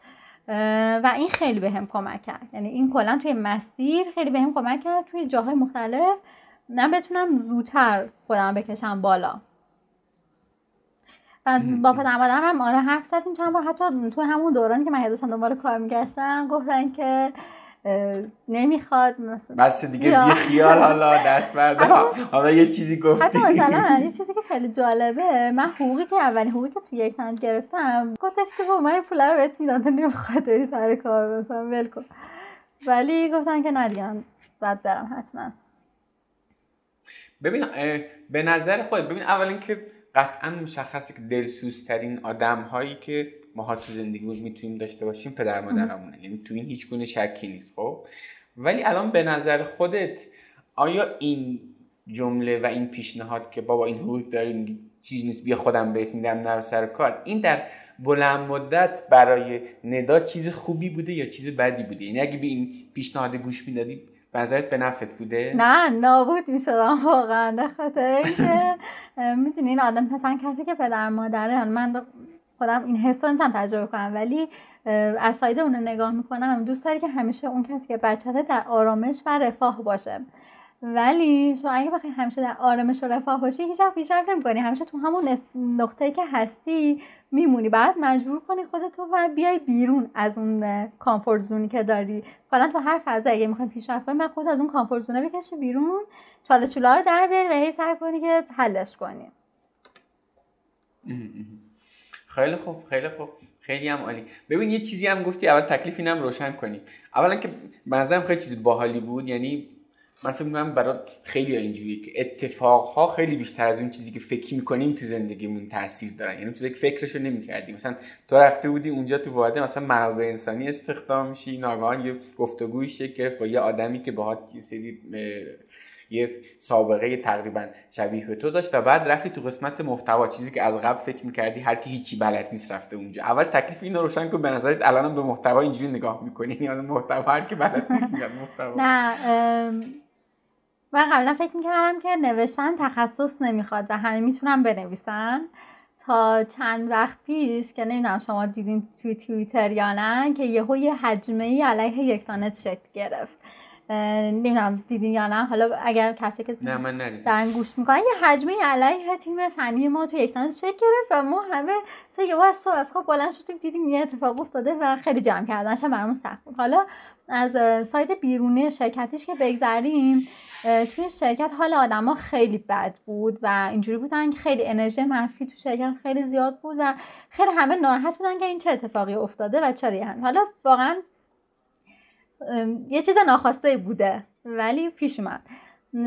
و این خیلی بهم هم کمک کرد. یعنی این کلا توی مسیر خیلی بهم هم کمک کرد. توی جاهای مختلف من بتونم زودتر خودم بکشم بالا. و با پدر مادرم هم آره حرف زدیم چند بار. حتی تو همون دورانی که من یادشان دنبال کار میگشتم گفتن که نمی‌خواد مثلا بس دیگه بی خیال حالا دست برده حالا یه چیزی گفتی. حتی مثلا یه چیزی که خیلی جالبه من حقوقی که اولین حقوقی که تو یک تن گرفتم گفتش که با من پول رو بهت میدم تو نمی‌خواد داری سر کار مثلا ول ولی گفتن که نه دیگه بعد برم حتما. ببین به نظر خود ببین اول اینکه قطعا مشخصه که دلسوزترین آدم هایی که ما تو زندگی می‌تونیم داشته باشیم پدر مادرمونه. یعنی تو این هیچ گونه شکی نیست خب؟ ولی الان به نظر خودت آیا این جمله و این پیشنهاد که بابا این حقوق داری چیز نیست بیا خودم بهت میدم نرو سر کار. این در بلند مدت برای ندا چیز خوبی بوده یا چیز بدی بوده؟ یعنی اگه به این پیشنهاد گوش می‌دادی نظرت به نفت بوده؟ نه نابود می‌شدم واقعا به خاطر اینکه (laughs) می‌تونی این آدم پسن کسی که پدر مادره من خودم این حس رو تجربه کنم. ولی از ساید اون نگاه می‌کنم. دوست داری که همیشه اون کسی که بچته در آرامش و رفاه باشه. ولی شما اگه بخوای همیشه در آرامش و رفاه باشی هیچ وقت پیشرفت نمی‌کنی. همیشه تو همون نقطه‌ای که هستی میمونی. بعد مجبور کنی خودتو و بیای بیرون از اون کامفورت زونی که داری. حالا تو هر فضا اگه می‌خوای پیشرفت کنی خودت از اون کامفورت زونه بکشی بیرون چولا رو در بیاری و هی سعی کنی که حلش کنی. (laughs) خیلی خوب خیلی خوب. خیلی هم عالی. ببین یه چیزی هم گفتی اول تکلیف اینم روشن کنیم. اولا که منظرم خیلی چیز باحالی بود یعنی من فکر می‌کنم برای خیلی اینجوری که اتفاقها خیلی بیشتر از اون چیزی که فکر می‌کنیم تو زندگیمون تاثیر دارن. یعنی چیزی که فکرشو نمی‌کردیم. مثلا تو رفته بودی اونجا تو واده مثلا منابع انسانی استخدام میشی ناگهان یه گفتگوی شکل گرفت با یه آدمی که باهات یه سری یه سابقه تقریبا شبیه به تو داشت و بعد رفتی تو قسمت محتوا چیزی که از قبل فکر می‌کردی هر کی هیچی بلد نیست رفته اونجا. اول تکلیف اینو روشن کن به نظرت الان به محتوا اینجوری نگاه می‌کنی. یعنی محتوا هر کی بلد نیست میگن محتوا. نه من قبلا فکر می‌کردم که نوشتن تخصص نمی‌خواد و همه می‌تونن بنویسن. تا چند وقت پیش که نمی‌دونم شما دیدین توی توییتر یا نه که یهو یه حجمه ای علیه یکتانت شکل گرفت. نمی‌دونم دیدین یا نه؟ حالا اگر کسی که نه من دارن گوش می‌کنن یه حجمه علیه تیم فنی ما تو یکتانت شکل گرفت و ما همه سه یه از صبح از خواب بلند شدیم دیدیم یه اتفاق افتاده و خیلی جمع کردنش برامون سخت بود. حالا از سایت بیرونی شرکتیش که بگذریم توی شرکت حال آدما خیلی بد بود و اینجوری بودن که خیلی انرژی منفی تو شرکت خیلی زیاد بود و خیلی همه ناراحت بودن که این چه اتفاقی افتاده و چرا یعنی. حالا واقعا یه چیز ناخواسته بوده ولی پیش اومد.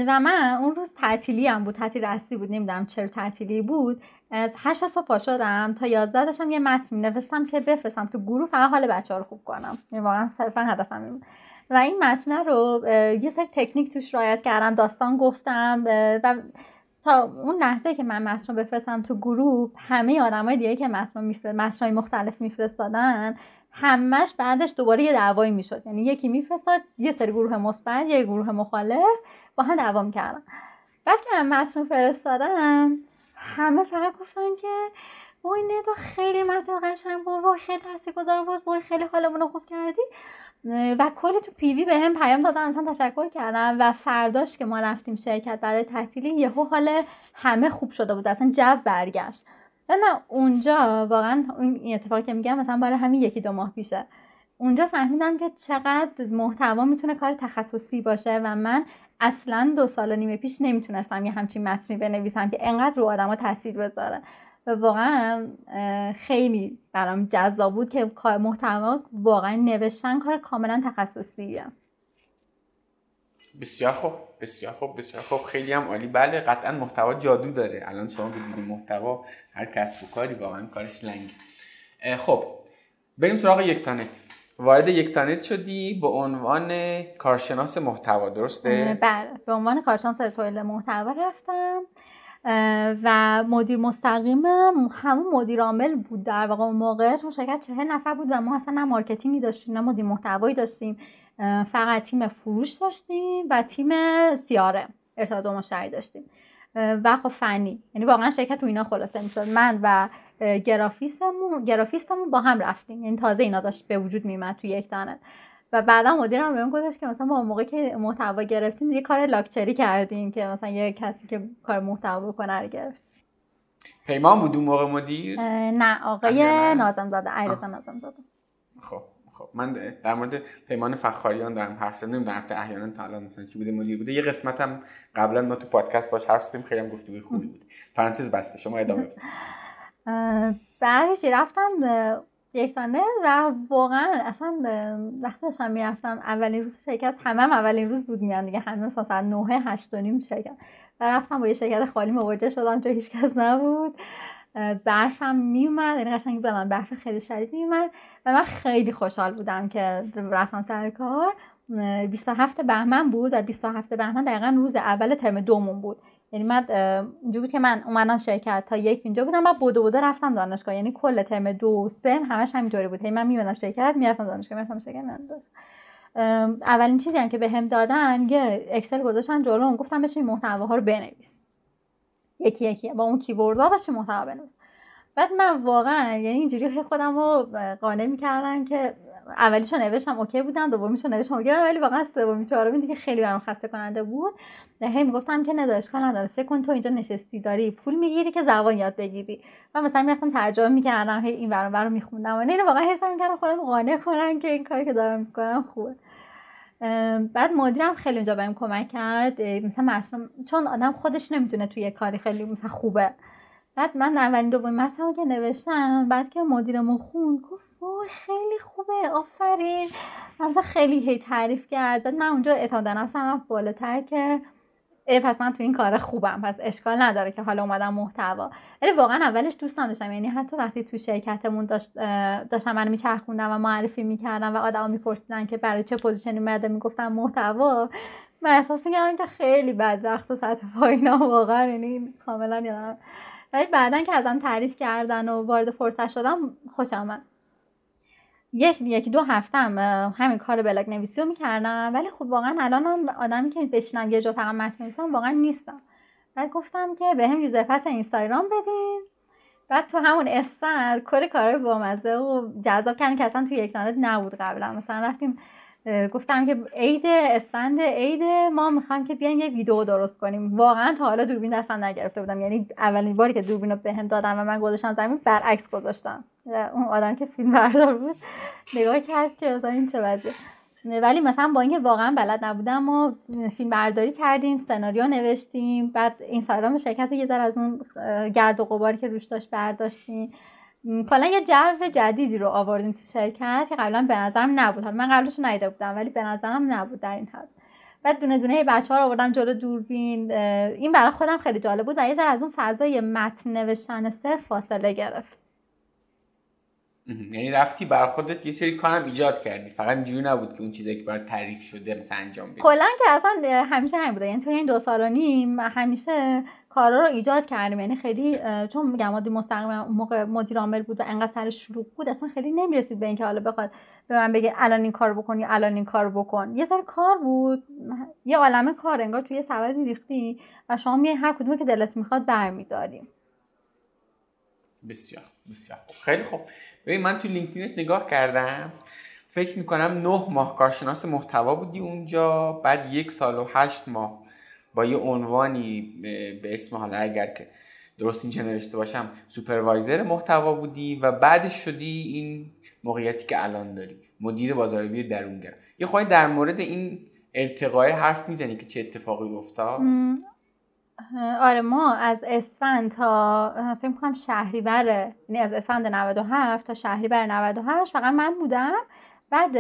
و من اون روز تعطیلی هم بود تعطیل رسمی بود نمی‌دونم چرا تعطیلی بود. از هشت صبح پا شدم تا یازده داشتم یه متن نوشتم که بفرستم تو گروه فقط حال بچه ها رو خوب کنم. یعنی واقعا صرفا هدفم این و این متن رو یه سری تکنیک توش رایت کردم داستان گفتم و تا اون لحظه که من متن بفرستم تو گروه همه آدمای دیگه که متن مختلف میفرستادن همش بعدش دوباره یه دعوایی می‌شد. یعنی یکی میفرستاد یه سری گروه مثبت یه گروه مخالف با هم دعوا می‌کردن. بعد که من متن فرستادم همه فقط گفتن که وای ندو خیلی متن قشنگ بود وای خیلی گذار بود وای خیلی حالمون رو خوب کردی. و کلی تو پیوی به هم پیام دادن مثلا تشکر کردم. و فرداش که ما رفتیم شرکت بعد تعطیلی یهو حال همه خوب شده بود. اصلا جو برگشت. و نه اونجا واقعا این اتفاقی که میگم مثلا برای همین یکی دو ماه پیشه. اونجا فهمیدم که چقدر محتوا می‌تونه کار تخصصی باشه و من اصلا دو سال و نیم پیش نمی‌تونستم یه همچین متنی بنویسم که انقدر رو آدم تاثیر بذاره. واقعا خیلی برام جذاب بود که کار محتوا واقعا نوشتن کار کاملا تخصصیه. بسیار خوب بسیار خوب بسیار خوب. خیلی هم عالی. بله قطعا محتوا جادو داره. الان شما ببینید محتوا هر کسب و کاری واقعا کارش لنگ خب بریم سراغ یکتانت وارد یکتانت شدی به عنوان کارشناس محتوا درسته؟ بله. به عنوان کارشناس تولید محتوا رفتم. و مدیر مستقیمم همون مدیر عامل بود در واقع اون موقع. چون شرکت چه نفر بود و ما اصلا نه marketing ی داشتیم نه مدیر محتوایی داشتیم. فقط تیم فروش داشتیم و تیم سیاره ارتباط مشتری داشتیم. و خب فنی. یعنی واقعا شرکت تو اینا خلاصه می‌شد. من و گرافیستمون گرافیستمون با هم رفتیم. یعنی تازه اینا داشت به وجود میمد تو یک تانه و بعدا مدیرم بهم گفتش که مثلا ما موقع که محتوا گرفتیم یه کار لاکچری کردیم که مثلا یه کسی که کار محتوا بکنه رو گرفت. پیمان بود اون موقع مدیر؟ نه آقای نازم زاده ایرزا نازم زاده خب خب. من در مورد پیمان فخاریان دارم حرف زدم. در احیانا تا الان مثلا چی بوده مدیر بوده. یه قسمت هم قبلا ما تو پادکست باش حرف زدیم. خیلی هم گفتگوی خوبی بود. پرانتز بسته شما ادامه بعدش رفتم یک و واقعا اصلا وقتی داشتم می‌رفتم. اولین روز شرکت همه هم اولین روز بود میان دیگه. همه مثلا ساعت 9 8 و نیم شرکت. و رفتم با یه شرکت خالی مواجه شدم چون هیچ کس نبود. برفم میومد یعنی قشنگ بلند برف خیلی شدید میومد و من خیلی خوشحال بودم که رفتم سر کار. 27 بهمن بود و 27 بهمن دقیقا روز اول ترم دومون بود. یعنی من اینجا بود که من اومدم شرکت تا یک اینجا بودم و بوده بوده رفتم دانشگاه. یعنی کل ترم دو سه همش همینطوری بود. هی من میومدم شرکت می‌رفتم دانشگاه می‌رفتم شرکت می‌رفتم اولین چیزی هم که بهم به دادن یه اکسل گذاشتن جلو گفتم بشین محتواها رو بنویس. یکی یکی با اون کیبوردها بشین محتوا بنویس. بعد من واقعا یعنی اینجوری خودم رو قانع می‌کردم که اولیشو نوشتم okay بودم دومیشو نوشتم okay ولی واقعا سومی چهارمی دیگه خیلی برام خسته کننده بود. هی می‌گفتم اشکال نداره اشکال نداره فکر کن تو اینجا نشستی داری پول می‌گیری که زبان یاد بگیری. و مثلا می‌رفتم ترجمه می‌کردم هی این ور اون ور رو میخوندم و اینو واقعا حس می‌کردم خودم قانع کنم که این کاری که دارم می‌کنم خوبه. بعد مدیرم خیلی اونجا بهم کمک کرد مثلا مثلا چون آدم خودش نمی‌دونه توی کاری خیلی مثلا خوبه. بعد من اولین دومین متن که نوشتم بعد که مدیرمون خوند گفت وای خیلی خوبه آفرین. مثلا خیلی هی تعریف کرد. بعد من اونجا اعتماد به نفسم بالاتر که پس من تو این کار خوبم. پس اشکال نداره که حالا اومدم محتوا. ولی واقعا اولش دوست نداشتم یعنی حتی وقتی تو شرکتمون داشت داشتن منو میچرخوندم و معرفی می‌کردم و آدما میپرسیدن که برای چه position ی اومده می‌گفتم محتوا. من احساس می‌کردم که خیلی بدبخت و سطح پایینم واقعا. یعنی کاملا یادم. ولی بعدا که ازم تعریف کردن و وارد فرصت شدم خوشم یک یکی دو هفتم همین کار بلاگ نویسی رو می‌کردم. ولی خب واقعا الان هم آدمی که بشینم یه جا فقط متن بنویسم واقعا نیستم. بعد گفتم که بهم user pass اینستاگرام بدین بعد تو همون اسفند کل کارهای بامزه و جذاب کردن که اصلا توی یکتانت نبود قبلا. مثلا رفتیم گفتم که عید اسفند عید ما می‌خوام که بیاین یه ویدیو درست کنیم. واقعا تا حالا دوربین دستم نگرفته بودم. یعنی اولین باری که دوربین رو بهم دادم و من گذاشتم زمین برعکس گذاشتم. اون آدم که فیلم بردار بود نگاه کرد که مثلا این چه وضعه ولی مثلا با اینکه واقعا بلد نبودم ما فیلم برداری کردیم سناریو نوشتیم بعد اینستاگرام شرکت رو یه ذره از اون گرد و غباری که روش داشت برداشتیم. کلا یه جو جدیدی رو آوردیم تو شرکت که قبلا به نظرم نبود. من قبلش ندیده بودم ولی به نظرم نبود در این حد. بعد دونه دونه بچه ها رو آوردم جلو دوربین. این برای خودم خیلی جالب بود و یه ذره از اون فضای متن نوشتن صرف فاصله گرفت. یعنی رفتی بر خودت یه سری کارم ایجاد کردی. فقط اینجوری نبود که اون چیزایی که برات تعریف شده مثلا انجام بدی. کلا که اصلا همیشه همین بوده. یعنی تو این دو سال و نیم همیشه کارا رو ایجاد کردیم. یعنی خیلی چون میگم مادی مستقیم موقع مدیر عامل بود و انقدر سر شروع بود اصلا خیلی نمی‌رسید به اینکه حالا بخواد به من بگه الان این کار بکن یا الان این کار بکن. یه سر کار بود. یه عالمه کار انگار توی سبدی ریختی و شما می هر کدومی که دلت می‌خواد برمیداریم بسیار بسیار خیلی خوب. ببین من تو لینکدینت نگاه کردم فکر می‌کنم نه ماه کارشناس محتوا بودی اونجا بعد یک سال و هشت ماه با یه عنوانی به اسم حالا اگر که درست اینجا نوشته باشم supervisor محتوا بودی و بعدش شدی این موقعیتی که الان داری مدیر بازاریابی درونگرا. یه خرده‌ای در مورد این ارتقاء حرف می‌زنی که چه اتفاقی افتاد؟ آره ما از اسفند تا فکر کنم شهریور یعنی از اسفند 97 تا شهریور 98 فقط من بودم. بعد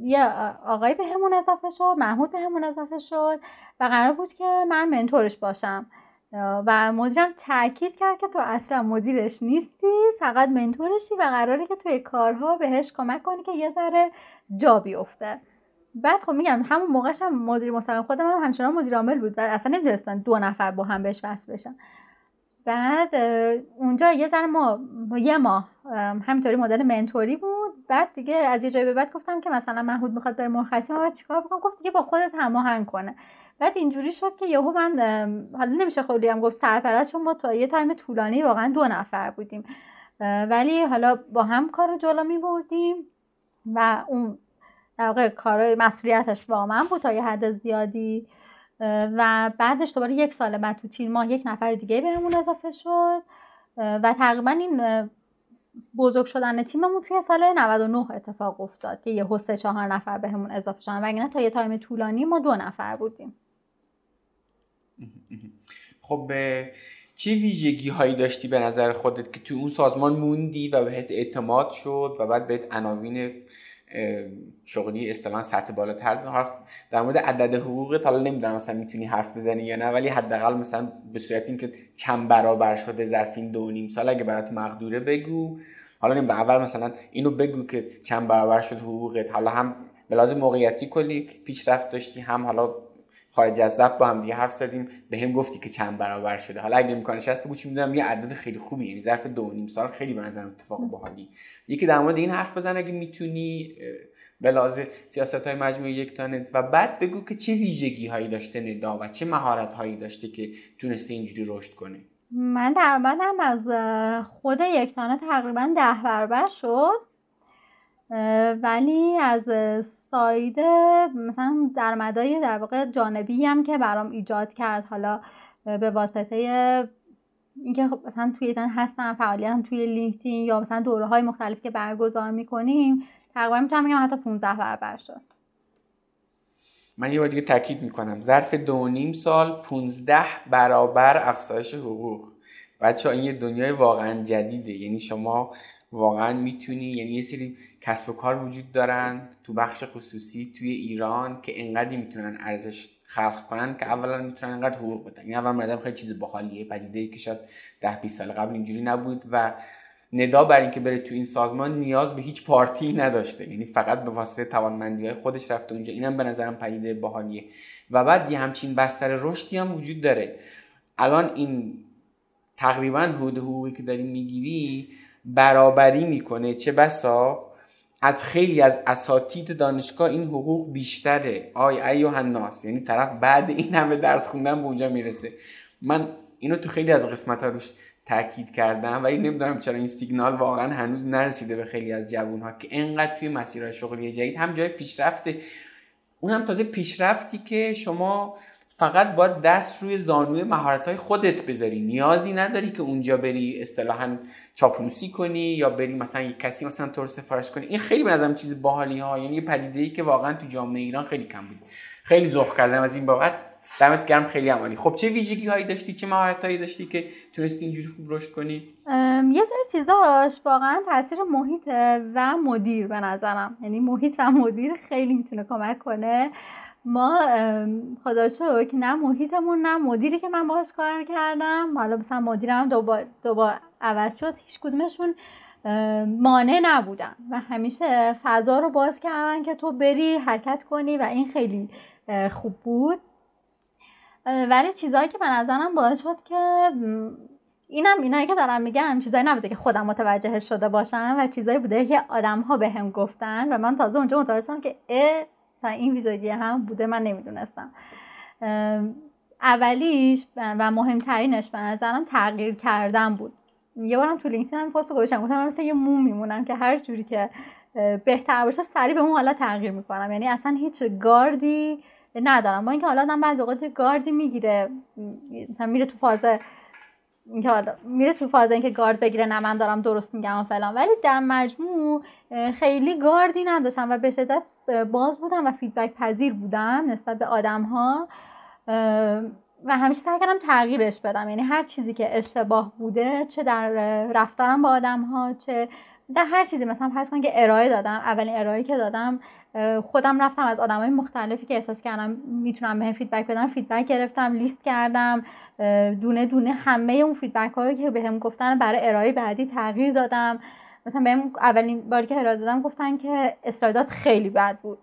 یه آقای به همون اضافه شد محمود به همون اضافه شد و قرار بود که من منتورش باشم. و مدیرم تاکید کرد که تو اصلا مدیرش نیستی فقط منتورشی و قراره که توی کارها بهش کمک کنی که یه ذره جا بیفته. بعد خب میگم همون موقعش هم مدیر مستقیم خودم هم همچنان مدیر عامل بود و اصلا نمی‌دونستن دو نفر با هم بهش وصل بشن. بعد اونجا یه ذره ما یه ماه همینطوری مدل منتوری بود. بعد دیگه از یه جایی به بعد گفتم که مثلا محمود می‌خواد بره مرخصی ما چیکار بکنم؟ گفت دیگه با خودت هماهنگ کنه. بعد اینجوری شد که یهو من حالا نمیشه خیلی هم گفت سرپرست چون ما تو یه تایم طولانی واقعا دو نفر بودیم. ولی حالا با هم کار جلو می بردیم و اون در واقع کار مسئولیتش با من بود تا یه حد زیادی و بعدش دوباره یک سال بعد تو تیر ماه یک نفر دیگه بهمون اضافه شد و تقریبا این بزرگ شدن تیممون توی سال 99 اتفاق افتاد که یه حسه چهار نفر بهمون اضافه شدن. و تا یه تایم طولانی ما دو نفر بودیم. (laughs) خب چه ویژگی هایی داشتی به نظر خودت که تو اون سازمان موندی و بهت اعتماد شد و بعد بهت عناوین شغلی اصطلاحا سطح بالاتر در مورد عدد حقوق حالا نمی‌دونم مثلا می‌تونی حرف بزنی یا نه ولی حداقل مثلا به صورت اینکه چند برابر شده ظرف این دو نیم سال اگه برات مقدوره بگو. حالا نمی‌دونم اول مثلا اینو بگو که چند برابر شد حقوقت. حالا هم به لازم موقعیتی کلی پیشرفت داشتی هم حالا خارج از ضبط با هم دیگه حرف زدیم. به هم گفتی که چند برابر شده. حالا اگه امکانش هست که بوچی می‌دونم یه عدد خیلی خوبی. یعنی ظرف دو نیم سال خیلی به نظر اتفاق باحالی. یکی در مورد این حرف بزن اگه می‌تونی به سیاست های مجموعه یک تانت و بعد بگو که چه ویژگی هایی داشته ندا و چه مهارت هایی داشته که تونسته اینجوری رشد کنه. من در هم از خود یک تانه تقریبا ده برابر شد. ولی از ساید مثلا درمدای در واقع جانبی هم که برام ایجاد کرد حالا به واسطه اینکه خب مثلا توی هستم فعالیتم توی لینکدین یا مثلا دوره های مختلفی که برگزار می‌کنیم تقریبا می‌تونم بگم حتی 15 برابر شد. من یه بار دیگه تاکید می‌کنم. ظرف دو نیم سال 15 برابر افزایش حقوق. بچه این یه دنیای واقعا جدیده. یعنی شما واقعا می‌تونی یعنی یه سری کسب و کار وجود دارن تو بخش خصوصی توی ایران که انقدری می‌تونن ارزش خلق کنن که اولا می‌تونن انقدر حقوق بدن. این اول مرزم خیلی چیز باحالیه پدیده ای که شاید ده 20 سال قبل اینجوری نبود و ندا بر اینکه بره تو این سازمان نیاز به هیچ پارتی نداشته. یعنی فقط به واسطه توانمندی های خودش رفته اونجا. اینم به نظرم پدیده باحالیه. و بعد یه همچین بستر رشدی هم وجود داره. الان این تقریبا حدود حقوقی که داری می‌گیری برابری می‌کنه. چه بسا؟ از خیلی از اساتید دانشگاه این حقوق بیشتره. آی ای و هناس یعنی طرف بعد این همه درس خوندن به اونجا می‌رسه. من اینو تو خیلی از قسمت ها روش تاکید کردم ولی نمی‌دونم چرا این سیگنال واقعا هنوز نرسیده به خیلی از جوون ها که انقدر توی مسیرهای شغلی جدید. هم جای پیشرفته. اون هم تازه پیشرفتی که شما فقط باید دست روی زانوی مهارت های خودت بذاری. نیازی نداری که اونجا بری اصطلاحا چاپلوسی کنی یا بری مثلا یک کسی مثلا تو رو سفارش کنی این خیلی به نظرم چیز باحالی ها یعنی یه پدیده ای که واقعا تو جامعه ایران خیلی کم بود. خیلی ذوق کردم از این بابت. دمت گرم خیلی عمالی خب چه ویژگی هایی داشتی؟ چه مهارت هایی داشتی که تونستی اینجوری خوب رشد کنی؟ یه سری چیزاش واقعا تاثیر محیط و مدیر به نظرم. یعنی محیط و مدیر خیلی می‌تونه کمک کنه. ما خدا که نه محیطمون نه مدیری که من باهاش کار کردم. حالا مثلا مدیرم دوبار دوبار عوض شد. هیچ کدومشون مانع نبودن و همیشه فضا رو باز کردن که تو بری حرکت کنی و این خیلی خوب بود. ولی چیزهایی که به نظرم باعث شد که اینم اینایی که دارم میگم چیزایی نبوده که خودم متوجه شده باشم و چیزایی بوده که آدم ها به هم گفتن و من تازه اونجا متوجه شدم که مثلا این ویژگی هم بوده من نمی‌دونستم. اولیش و مهمترینش به نظرم تغییر کردن بود. یه بارم تو لینکدین هم پست گذاشتم گفتم من مثل یه موم میمونم که هر جوری که بهتر باشه سریع به اون حالا تغییر می‌کنم. یعنی اصلا هیچ گاردی ندارم. با اینکه حالا آدم بعضی اوقات گاردی می‌گیره مثلا میره تو فاز اینکه میره تو فاز اینکه گارد بگیره نه من دارم درست میگم و فلان. ولی در مجموع خیلی گاردی نداشتم و به شدت باز بودم و فیدبک پذیر بودم نسبت به آدم ها و همیشه سعی کردم تغییرش بدم. یعنی هر چیزی که اشتباه بوده چه در رفتارم با آدم ها چه در هر چیزی. مثلا فرض کن که ارائه دادم. اولین ارائه که دادم خودم رفتم از آدمای مختلفی که احساس کردم می‌تونم بهم feedback بدن feedback گرفتم لیست کردم دونه دونه همه اون feedback هایی که بهم گفتن برای ارائه بعدی تغییر دادم. مثلا بهم اولین باری که ارائه دادم گفتن که slide ات خیلی بد بود.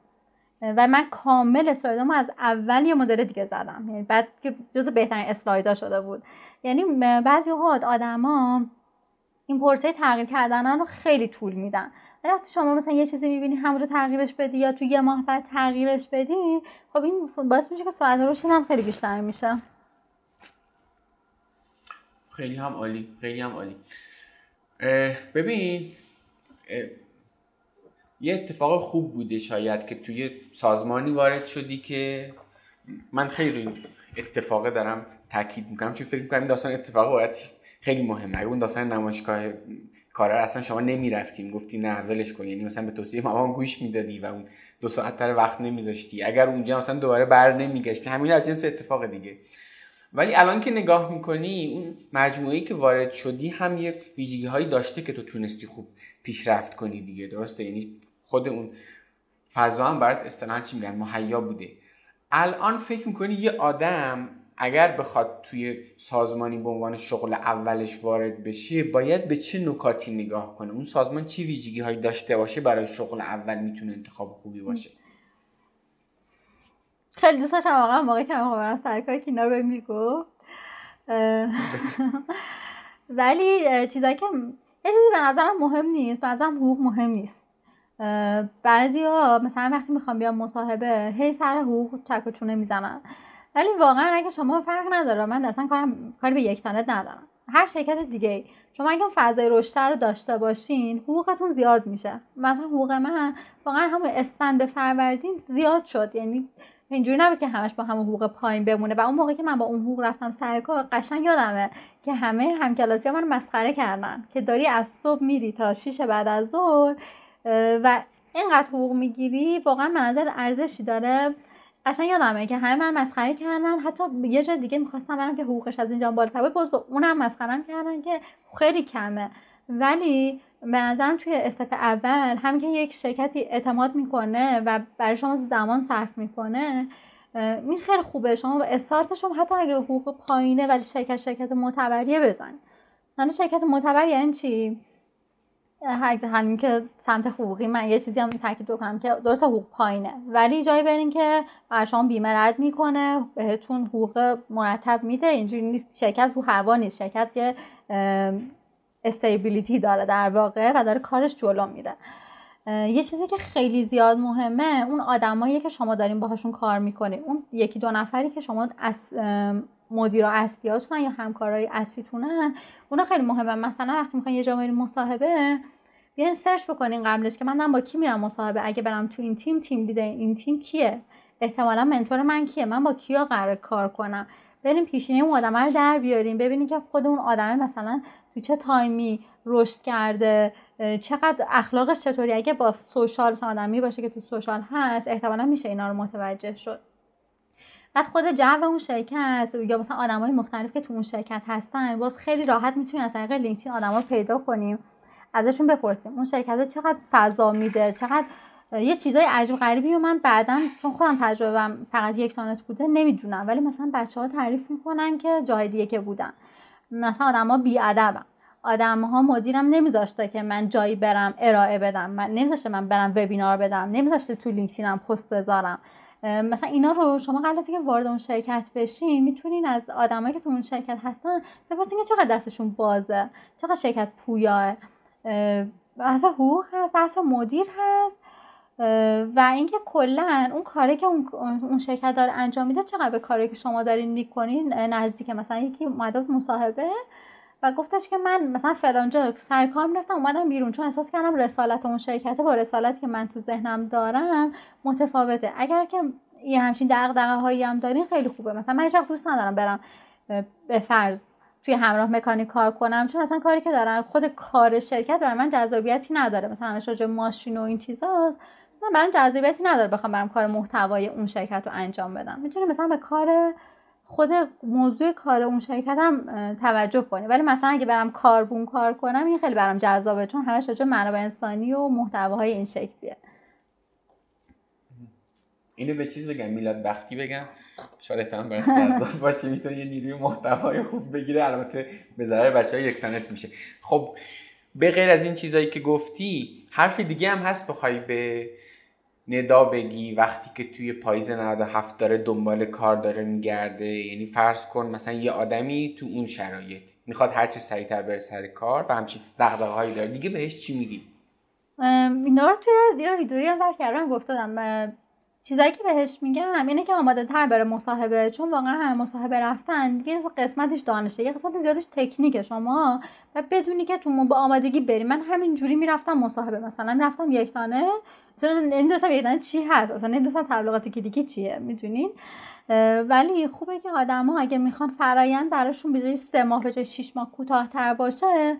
و من کامل slide امو از اول یه مدل دیگه زدم. یعنی بعد که جز بهترین slide ا شده بود. یعنی بعضی اوقات آدما این پرسه تغییر کردن رو خیلی طول میدن. وقتی شما مثلا یه چیزی می‌بینی همونجا تغییرش بدی یا تو یه ماه بعد تغییرش بدی خب این باعث میشه که سرعت رشد هم خیلی بیشتر میشه. خیلی هم عالی خیلی هم عالی. ببین یه اتفاق خوب بوده شاید که توی سازمانی وارد شدی که من خیلی اتفاق دارم تاکید می‌کنم چون فکر می‌کنم داستان اتفاق باید خیلی مهمه. اگه اون داستان نمایشگاه کارا اصلا شما نمی‌رفتیم. گفتی نه ولش کن. یعنی مثلا به توصیه مامان گوش می‌دادی و اون دو ساعت تر وقت نمیذاشتی. اگر اونجا مثلا دوباره بر نمیگشتی. همین از جنس اتفاق دیگه. ولی الان که نگاه می‌کنی اون مجموعه که وارد شدی هم یه ویژگی هایی داشته که تو تونستی خوب پیشرفت کنی دیگه. درسته؟ یعنی خود اون فضا هم برات اصطلاحا چی میگن؟ مهیا بوده. الان فکر می‌کنی یه آدم اگر بخواد توی سازمانی به عنوان شغل اولش وارد بشه باید به چه نکاتی نگاه کنه؟ اون سازمان چه ویژگی هایی داشته باشه برای شغل اول می‌تونه انتخاب خوبی باشه؟ خیلی دوست داشتم واقعا موقعی که من برم سر کار کینا رو میگو (laughs) ولی چیزایی که یه چیزی به نظرم مهم نیست به نظرم حقوق مهم نیست. بعضی ها مثلا وقتی می‌خوام بیام مصاحبه هی سر حقوق چک و چونه می‌زنن. ولی واقعا اگه شما فرق نداره من اصلا کارم کاری به یک تانت ندارم. هر شرکت دیگه شما اگه فضای رشد رو داشته باشین حقوقتون زیاد میشه. مثلا حقوق من واقعا همون اسفند فروردین زیاد شد. یعنی اینجوری نبود که همش با همون حقوق پایین بمونه. و اون موقع که من با اون حقوق رفتم سر کار قشنگ یادمه که همه همکلاسی ها من مسخره کردن. که داری از صبح میری تا 6 بعد از ظهر و اینقدر حقوق می‌گیری واقعا منظر ارزشی داره. قشنگ یادمه که همه من مسخره کردن. حتی یه جای دیگه می‌خواستم برم که حقوقش از اینجا بالاتر باز با اونم مسخرم کردن که خیلی کمه. ولی به نظرم توی استف اول همین که یک شرکتی اعتماد می‌کنه و برای شما زمان صرف می‌کنه این خیلی خوبه. شما با استارتش حتی اگه حقوق پایینه ولی شرکت شرکت معتبریه بزنید. یعنی شرکت معتبر یعنی چی؟ همین که سمت حقوقی من یه چیزی هم تاکید بکنم که درست حقوق پایینه. ولی جایی برین که بر شما بیمه رد می‌کنه بهتون حقوق مرتب میده. اینجوری نیست. شرکت رو هوا نیست. شرکت که استیبیلیتی داره در واقع و داره کارش جلو میره. یه چیزی که خیلی زیاد مهمه اون آدمایی که شما دارین باهاشون کار می‌کنین. اون یکی دو نفری که شما از مدیر اصلیاتونن یا همکارای اصلیتونن اونا خیلی مهمه مثلا وقتی می‌خواین یه جا مصاحبه بیاین سرچ بکنین قبلش که من با کی میرم مصاحبه. اگه برم تو این تیم تیم لیدر این تیم کیه؟ احتمالا منتور من کیه؟ من با کیا قرار کار کنم؟ بریم پیشینه اون آدم رو در بیاریم ببینیم که خود اون آدمه مثلا تو چه تایمی رشد کرده چقدر اخلاقش چطوری. اگه با سوشال مثلا آدمی باشه که تو سوشال هست احتمالا میشه اینا رو متوجه شد. بعد خود جو اون شرکت یا مثلا های مختلف که تو اون شرکت هستن باز خیلی راحت می‌تونیم از طریق لینکدین آدما رو پیدا کنیم ازشون بپرسیم. اون شرکت چقدر فضا میده چقدر یه چیزای عجیب غریبی و من بعدا چون خودم تجربه فقط یک تانت بوده نمی‌دونم. ولی مثلا بچه ها تعریف می‌کنن که جای دیگه که بودن. مثلا آدما بیادبن. آدم ها مدیرم نمیذاشته که من جایی برم ارائه بدم. من نمیذاشته من برم وبینار بدم. نمیذاشته تو لینکدینم پست بذارم. مثلا اینا رو شما قبل از اینکه وارد اون شرکت بشین می‌تونین از آدمایی که تو اون شرکت هستن بپرسین که چقدر دستشون بازه چقدر شرکت پویاه. بحث حقوق هست بحث مدیر هست. و اینکه کلا اون کاری که اون شرکت داره انجام میده چقدر به کاری که شما دارین می‌کنین نزدیک مثلا یکی اومده مصاحبه و گفتش که من مثلا فلانجا سر کار می‌رفتم اومدم بیرون. چون احساس کردم رسالت اون شرکت با رسالتی که من تو ذهنم دارم متفاوته. اگر که یه همچین دغدغه هایی هم دارین خیلی خوبه. مثلا من هیچ دوست ندارم برم به فرض توی همراه مکانیک کار کنم. چون اصلا کاری که دارم خود کار شرکت برای من جذابیتی نداره. مثلا همش راجع ماشین و این چیزاست. من برام جذابیتی نداره بخوام برم کار محتوای اون شرکت رو انجام بدم. می‌تونم مثلا به کار خود موضوع کار اون شرکت هم توجه کنی. ولی مثلا اگه برم کاربون کار کنم این خیلی برام جذابه چون همش راجع منابع انسانی و محتواهای این شکلیه. اینو به چیز بگم میلاد بختی بگم. شاید احتمال باید جذاب باشه. می‌تونه یه نیروی محتوای خوب بگیره البته به ضرر یک میشه. خب به غیر از این چیزایی که گفتی حرف دیگه هم هست بخوای به ندا بگی وقتی که توی پاییز 97 داره دنبال کار داره میگرده. یعنی فرض کن مثلا یه آدمی تو اون شرایط می‌خواد هرچه سریعتر بره سر کار و همچین دغدغه هایی داره. دیگه بهش چی میگی؟ اینا رو توی ویدیویی از کردم گفتم چیزایی که بهش میگم اینه که آماده تر بره مصاحبه چون واقعا هم مصاحبه رفتن یه قسمتش دانشه یه قسمت زیادش تکنیکه شما و بدونی که تو با آمادگی بری. من همین جوری می‌رفتم مصاحبه مثلا می‌رفتم یک تانه مثلا نمی‌دونستم یک تانه چی هست؟ اصلا نمی‌دونستم تبلیغات کلیکی چیه؟ می‌دونین؟ ولی خوبه که آدما اگه می‌خوان فرایند براشون به جای سه ماه به جای 6 ماه کوتاهتر باشه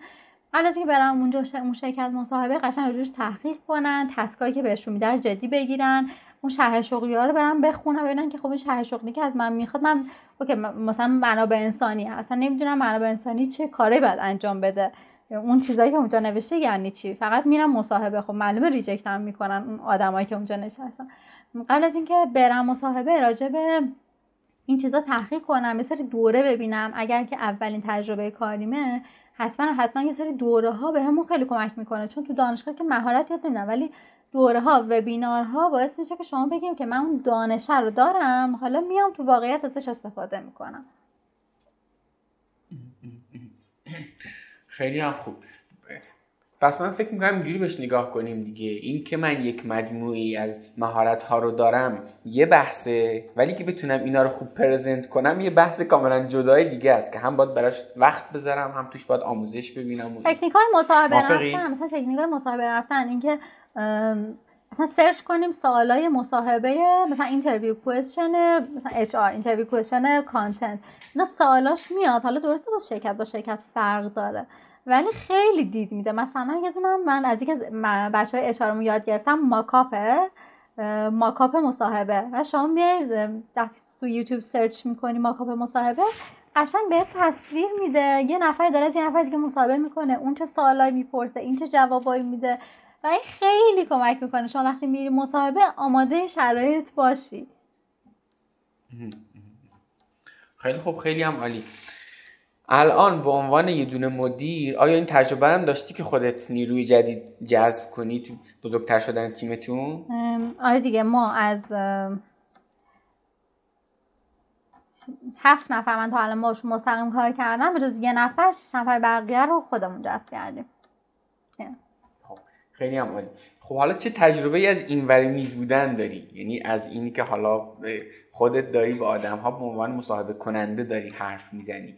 قبل از اینکه برم اونجا اون شرکت مصاحبه قشنگ روش تحقیق کنن تسکایی که بهشون میدن جدی بگیرن. اون شرح شغلی ها رو برم بخونم ببینن که خب این شرح شغلی که از من می‌خواد من اوکی مثلا منابع انسانی اصلا نمی‌دونم منابع انسانی چه کاری باید انجام بده. اون چیزایی که اونجا نوشته یعنی چی؟ فقط میرم مصاحبه. خب معلومه ریجکت می‌کنن اون آدمایی که اونجا نشستن. قبل از اینکه برم مصاحبه راجع به این چیزا تحقیق کنم یه سری دوره ببینم. اگر که اولین تجربه کاریمه حتما حتما یه سری دوره ها به همون خیلی کمک می‌کنه. چون تو دانشگاه که مهارت یاد نمیدن ولی دوره ها ها باعث میشه که شما بگیم که من اون دانشه رو دارم حالا میام تو واقعیت ازش استفاده می‌کنم. خیلی هم خوب. پس من فکر می‌کنم اینجوری بهش نگاه کنیم دیگه. این که من یک مجموعه‌ای از مهارت ها رو دارم یه بحثه ولی که بتونم اینا رو خوب present کنم یه بحث کاملا جدای دیگه است که هم باید براش وقت بذارم هم توش باید آموزش ببینم تکنیک های مصاحبه رفتن مثلا تکنیک های مصاحبه رفتن اینکه مثلا search کنیم سوالای مصاحبه مثلا interview question مثلا HR interview question content اینا سوالاش میاد حالا درسته با شرکت با شرکت فرق داره. ولی خیلی دید میده. مثلا یه دونم من از یکی از بچه های اشارمو یاد گرفتم ماکاپه ماکاپ مصاحبه. و شما میایید وقتی تو یوتیوب سرچ می‌کنی ماکاپ مصاحبه قشنگ به تصویر میده. یه نفر داره از یه نفر دیگه مصاحبه می‌کنه. اون چه سوالایی می‌پرسه این چه جوابایی میده. و این خیلی کمک می‌کنه. شما وقتی میری مصاحبه آماده شرایط باشی. خیلی خوب خیلی هم عالی. الان به عنوان یه دونه مدیر آیا این تجربه هم داشتی که خودت نیروی جدید جذب کنی تو بزرگتر شدن تیمتون؟ آره دیگه ما از هفت نفر من تا الان باشون مستقیم کار کردم به جز یه نفر شش نفر بقیه رو خودمون جذب کردیم. خیلی هم عالی. خب حالا چه تجربه ای از این وری میز بودن داری؟ یعنی از اینی که حالا خودت داری با آدم ها به عنوان مصاحبه کننده داری حرف می‌زنی.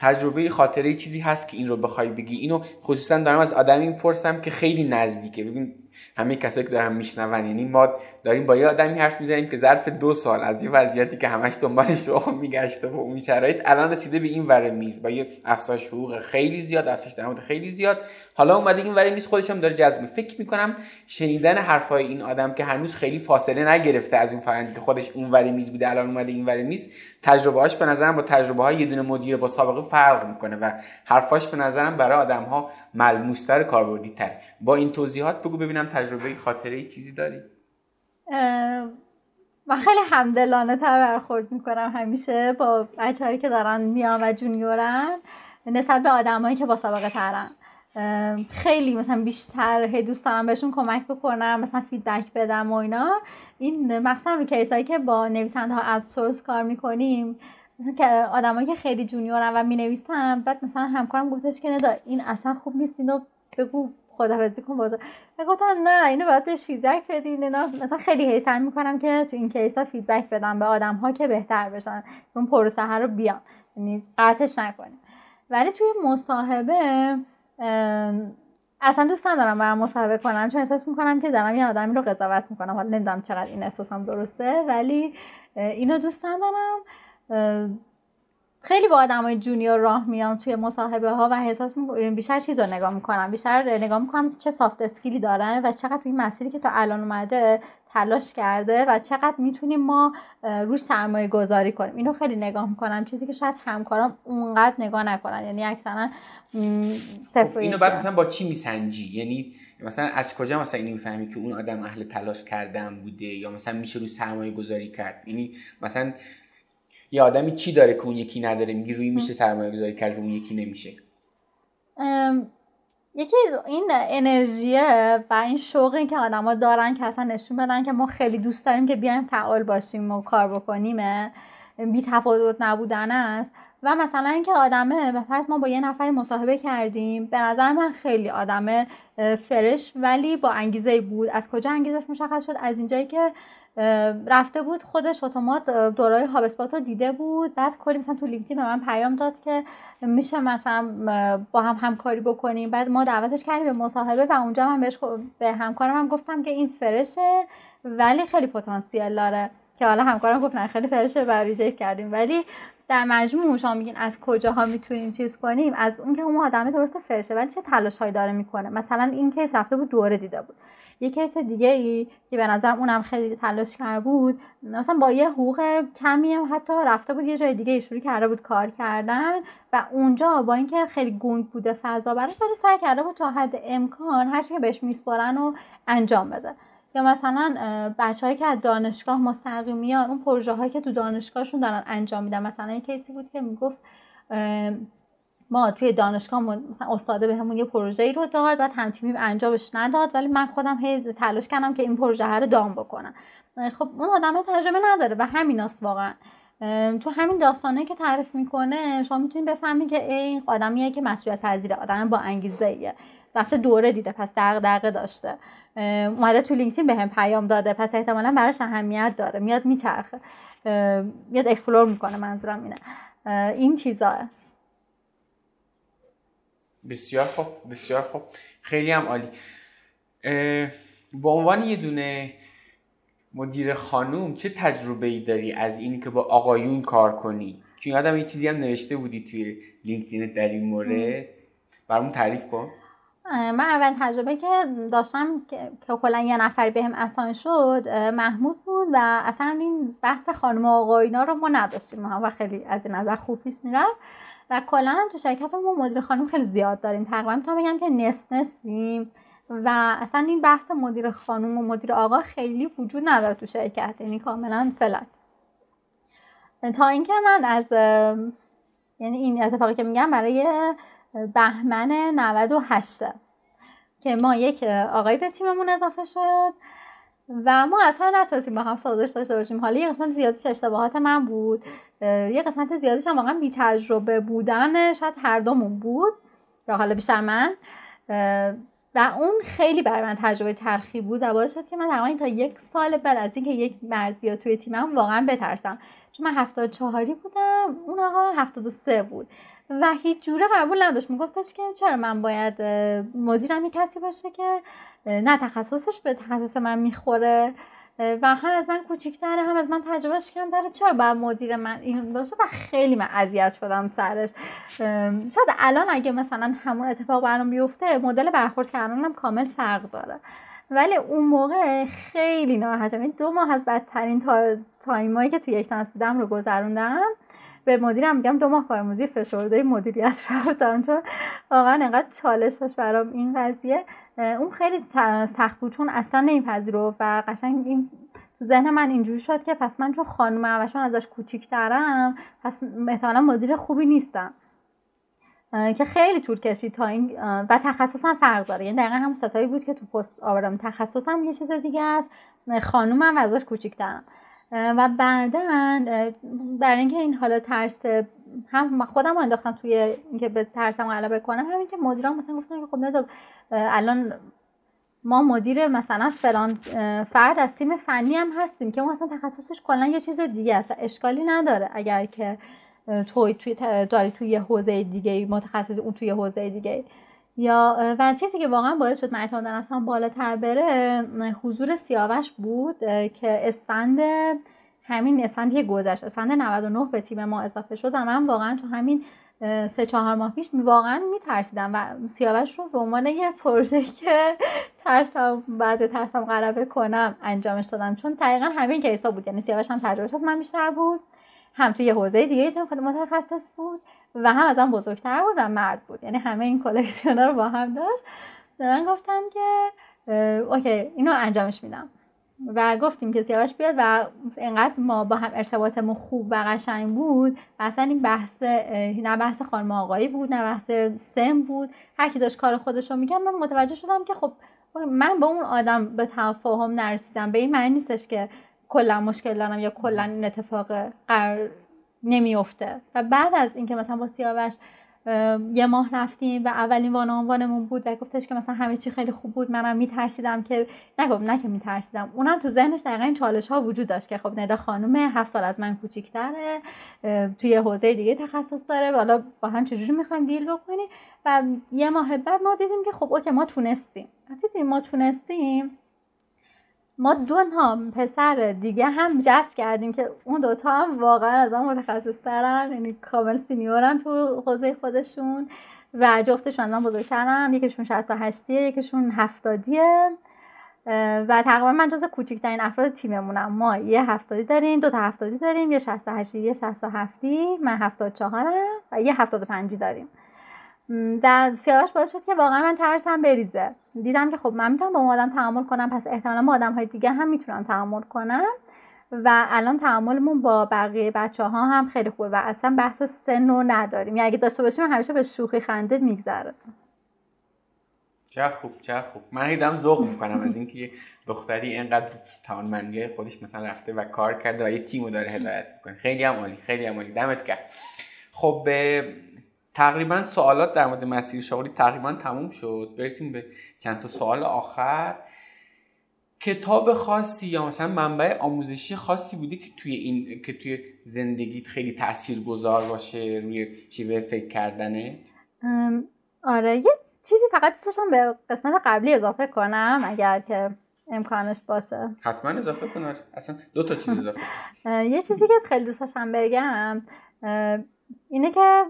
تجربه خاطره چیزی هست که این رو بخوای بگی؟ اینو خصوصا دارم از آدمی می‌پرسم که خیلی نزدیکه. ببین همه کسایی که دارم میشنون یعنی ما داریم با یه آدمی حرف می‌زنیم که ظرف دو سال از یه وضعیتی که همش دنبال شغل میگشته و اون شرایط الان رسیده به این ور میز. با یه افزایش حقوق خیلی زیاد افزایش درآمد خیلی زیاد. حالا اومده این ور میز خودش هم داره جذب فکر می‌کنم شنیدن حرفای این آدم که هنوز خیلی فاصله نگرفته از اون فرندی که خودش اون ور میز بوده الان اومده این ور میز تجربه‌هاش به نظرم با تجربه های یه دونه مدیر با سابقه فرق می‌کنه و حرفاش به نظرم برای آدم ها ملموستر کاربردی تر با این توضیحات بگو ببینم تجربه خاطره چیزی داری؟ من خیلی همدلانه تر برخورد می‌کنم همیشه با بچه که دارن میان و جونیورن نسبت به آدمایی که با سابقه ترن. خیلی مثلا بیشتر هی دوست دارم بهشون کمک بکنم مثلا feedback بدم و اینا. این مثلا رو case ایی که با نویسنده ها outsource کار می‌کنیم مثلا که آدمایی که خیلی جونیورن و می نویسن بعد مثلا همکارم گفتش که ندا این اصلا خوب نیست اینو بگو. خداحافظی کن بازار گفتن نه اینو باید بهش feedback بدین. اینا مثلا خیلی هی سعی می‌کنم که تو این case ا feedback بدم به آدم ها که بهتر بشن. اون پروسه ها رو بیان. یعنی قطعش نکنیم. ولی توی مصاحبه اصلا دوست ندارم برم مصاحبه کنم. چون احساس می‌کنم که دارم یه آدمی رو قضاوت می‌کنم. حالا نمی‌دونم چقدر این احساسم درسته ولی اینو دوست ندارم. خیلی با آدمای جونیور راه میام توی مصاحبه ها و احساس بیشتر چیز رو نگاه می‌کنم. بیشتر نگاه می‌کنم چه سافت اسکیلی دارن و چقدر این مسیری که تا الان اومده تلاش کرده و چقدر می‌تونیم ما روش سرمایه گذاری کنیم. اینو خیلی نگاه می‌کنم. چیزی که شاید همکارام اونقدر نگاه نکنن. یعنی اکثرا صفر خب، اینو بعد مثلا با چی میسنجی؟ یعنی مثلا از کجا مثلا اینو می‌فهمی که اون آدم اهل تلاش کردن بوده یا مثلا میشه رو سرمایه گذاری کرد؟ یعنی مثلا یه آدمی چی داره که اون یکی نداره؟ میگی روی میشه سرمایه گذاری کرد اون یکی نمیشه. یکی این انرژیه و این شوقی که آدما دارن که اصلا نشون بدن که ما خیلی دوست داریم که بیایم فعال باشیم و کار بکنیم بی تفاوت نبودن است. و مثلا اینکه آدمه به فرض ما با یه نفری مصاحبه کردیم به نظر من خیلی آدم فرش ولی با انگیزه بود. از کجا انگیزش مشخص شد؟ از اینجایی که رفته بود خودش اتومات دورای هابسپات رو دیده بود. بعد کلی مثلا تو لینکدین به من پیام داد که میشه مثلا با هم همکاری بکنیم. بعد ما دعوتش کردیم به مصاحبه و اونجا من بهش به همکارم هم گفتم که این فرشه ولی خیلی پتانسیل داره. که حالا همکارم گفت نه خیلی fresh ه و reject کردیم. ولی در مجموع شما میگین از کجاها می‌تونیم چیز کنیم؟ از اون که اون آدم درسته fresh ه ولی چه تلاش هایی داره می‌کنه؟ مثلا این case رفته بود دوره دیده بود. یه case دیگه ای که به نظرم اونم خیلی تلاش کرده بود مثلا با یه حقوق کمی هم حتی رفته بود یه جای دیگه شروع کرده بود کار کردن و اونجا با اینکه خیلی گنگ بوده فضا براش ولی سعی کرده بود تا حد امکان هر که بهش میسپارن و انجام بده. یا مثلا بچههایی که از دانشگاه مستقیم میان اون پروژه هایی که تو دانشگاهشون دارن انجام میدن. مثلا یه کیسی بود که می‌گفت ما توی دانشگاه مثلا استاده بهمون یه پروژه ای رو داد بعد هم تیمی انجامش نداد ولی من خودم هی تلاش کردم که این پروژه رو دام بکنم. خب اون آدم تجربه نداره. و همیناست واقعا. تو همین داستانه که تعریف می‌کنه شما می‌تونید بفهمید که این آدمیه که مسئولیت پذیره آدم با انگیزه ایه رفته دوره دیده پس دغدغه داشته. اومده تو لینکدین بهم پیام داده. پس احتمالا براش اهمیت داره. میاد میچرخه. میاد explore می‌کنه. منظورم اینه. این چیزا. بسیار خوب. بسیار خوب. خیلی هم عالی. به عنوان یه دونه مدیر خانوم چه تجربه ای داری از اینی که با آقایون کار کنی؟ چون یادم یه چیزی هم نوشته بودی توی لینکدین در این مورد. برامون تعریف کن. من اول تجربه که داشتم که کلا یه نفر بهم به اسان شد محمود بود و اصلا این بحث خانم و آقاینا رو ما نداشتیم. ما و خیلی از این نظر خوب پیش می‌رفت. و کلا هم تو شرکت ما مدیر خانم خیلی زیاد داریم. تقریبا می‌تونم بگم که نصف نصفیم. و اصلا این بحث مدیر خانم و مدیر آقا خیلی وجود نداره تو شرکت. یعنی کاملا فلت تا اینکه من از یعنی این اتفاقی که میگم برای بهمن 98 که ما یک آقای به تیممون اضافه شد و ما اصلا نتونستیم با هم سازش داشته باشیم. حالا یه قسمت زیادیش اشتباهات من بود. یه قسمت زیادیش هم واقعا بی تجربه بودن شاید هر دومون بود. یا حالا بیشتر من. و اون خیلی برای من تجربه تلخی بود و باعث شد که من تقریبا تا یک سال بعد از اینکه یک مرد بیاد توی تیمم واقعا بترسم. چون من هفتاد چهاری بودم اون آقا هفتاد سه بود. و هیچ جوره قبول نداشت. میگفتش که چرا من باید مدیرم کسی باشه که نه تخصصش به تخصص من می‌خوره و هم از من کوچیکتره هم از من تجربهش کمتره. چرا باید مدیر من این باشه؟ و خیلی من اذیت شدم سرش. شاید الان اگه مثلا همون اتفاق برام بیفته مدل برخورد کردنم کامل فرق داره. ولی اون موقع خیلی ناراحتم این دو ماه از بدترین تا تایمایی که توی یک بودم رو گذروندم. به مدیرم میگم دو ماه کارآموزی فشرده مدیریت (laughs) رفتم چون واقعا انقدر چالش داشت برام این قضیه. اون خیلی سخت بود چون اصلا نمیپذیرفت و قشنگ این تو ذهن من اینجوری شد که پس من چون خانومم و چون ازش کوچیکترم پس احتمالا مدیر خوبی نیستم. که خیلی طول کشید تا این و تخصصم فرق داره. یعنی دقیقا همون ستایی بود که تو پست آوردم. تخصصم یه چیز دیگه است. خانومم ازش کوچیکترم. و بعدا برای اینکه این حالا ترس هم خودم انداختم توی اینکه به ترسم غلبه کنم همین که مدیران مثلا گفتن که خب الان ما مدیر مثلا فلان فرد از تیم فنی هم هستیم که اون مثلا تخصصش کلا یه چیز دیگه است. اشکالی نداره اگر که توی توی داری توی یه حوزه دیگه متخصص اون توی حوزه دیگه یا و چیزی که واقعا باعث شد من اعتماد نفسم بالاتر بره حضور سیاوش بود که اسفند همین اسفندی گذشت اسفند 99 به تیم ما اضافه شد و من واقعا تو همین سه چهار ماه پیش واقعا میترسیدم و سیاوش رو به عنوان یه پروژه که ترسم بعد ترسم غلبه کنم انجامش دادم. چون دقیقا همین کیسا بود یعنی سیاوش هم تجربهش از من بیشتر بود هم توی یه حوزه دیگه خود متخصص بود. و هم از بزرگتر بود و مرد بود. یعنی همه این کلکسیون رو با هم داشت. من گفتم که اوکی اینو انجامش میدم. و گفتیم که سیاوش بیاد و اینقدر ما با هم ارتباطمون خوب و قشنگ بود و اصلا این بحث نه بحث خانم آقایی بود نه بحث سم بود. هر کی داشت کار خودش رو می‌کرد. من متوجه شدم که خب من با اون آدم به تفاهم نرسیدم. به این معنی نیستش که کلا مشکل دارم یا کلا این اتفاق قرار نمیفته و بعد از اینکه مثلا با سیاوش یه ماه رفتیم و اولین one on one بود و گفتش که مثلا همه چی خیلی خوب بود منم میترسیدم که نگم نه که میترسیدم. اونم تو ذهنش دقیقا این چالش ها وجود داشت که خب ندا خانم هفت سال از من کوچیکتره توی حوزه دیگه تخصص داره حالا با هم چجوری می‌خوایم deal بکنیم؟ و یه ماه بعد ما دیدیم که خب اوکی ما تونستیم. دیدیم ما تونستیم ما دو تا پسر دیگه هم جذب کردیم که اون دوتا هم واقعا از آن متخصص ترن یعنی کامل سینیورن تو حوزه خودشون و جفتشون هم بزرگترن. یکیشون 68 یکیشون 70 و تقریبا من جز کوچکترین افراد تیممونم. ما یه هفتادی داریم دو تا هفتادی داریم یه 68 یه 67 من 74 و یه 75 داریم. در سیاوش باعث شد که واقعا من ترسم بریزه. دیدم که خب من می‌تونم با اون آدم تعامل کنم پس احتمالا با آدم های دیگه هم می‌تونم تعامل کنم. و الان تعاملمون با بقیه بچه ها هم خیلی خوبه و اصلا بحث سن رو نداریم. یعنی اگه داشته باشیم همیشه به شوخی خنده میگذره چه خوب چه خوب. من هیدم ذوق می‌کنم از اینکه دختری اینقدر توانمندی خودش مثلا رفته و کار کرده و یه تیمو داره هدایت می‌کنه. خیلی هم عالی خیلی هم عالی. دمت کرد خب به تقریبا سوالات در مورد مسیر شغلی تقریبا تموم شد. برسیم به چند تا سوال آخر. کتاب خاصی یا مثلا منبع آموزشی خاصی بودی که توی این که توی زندگیت خیلی تأثیر گذار باشه روی شیوه فکر کردنت؟ آره یه چیزی فقط دوست داشتم به قسمت قبلی اضافه کنم اگر که امکانش باشه. حتما اضافه کن آره. اصلا دو تا چیز اضافه (laughs) یه چیزی که خیلی دوست داشتم بگم اینه که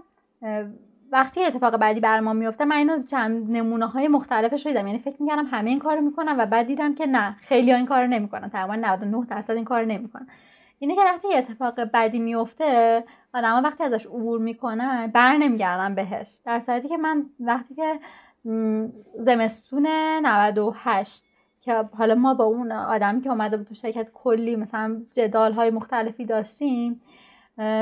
وقتی اتفاق بعدی بر ما میفته من اینو چند نمونه های مختلفش دیدم. یعنی فکر می‌کردم همه این کارو می‌کنن و بعد دیدم که نه خیلی ها این کارو نمی‌کنن. تقریبا 99 درصد این کارو نمی‌کنن. اینه که وقتی اتفاق بعدی میفته آدما وقتی ازش عبور می‌کنن بر نمیگردن بهش. در صورتی که من وقتی که زمستون 98 که حالا ما با اون آدمی که اومده بود تو شرکت کلی مثلا جدال های مختلفی داشتیم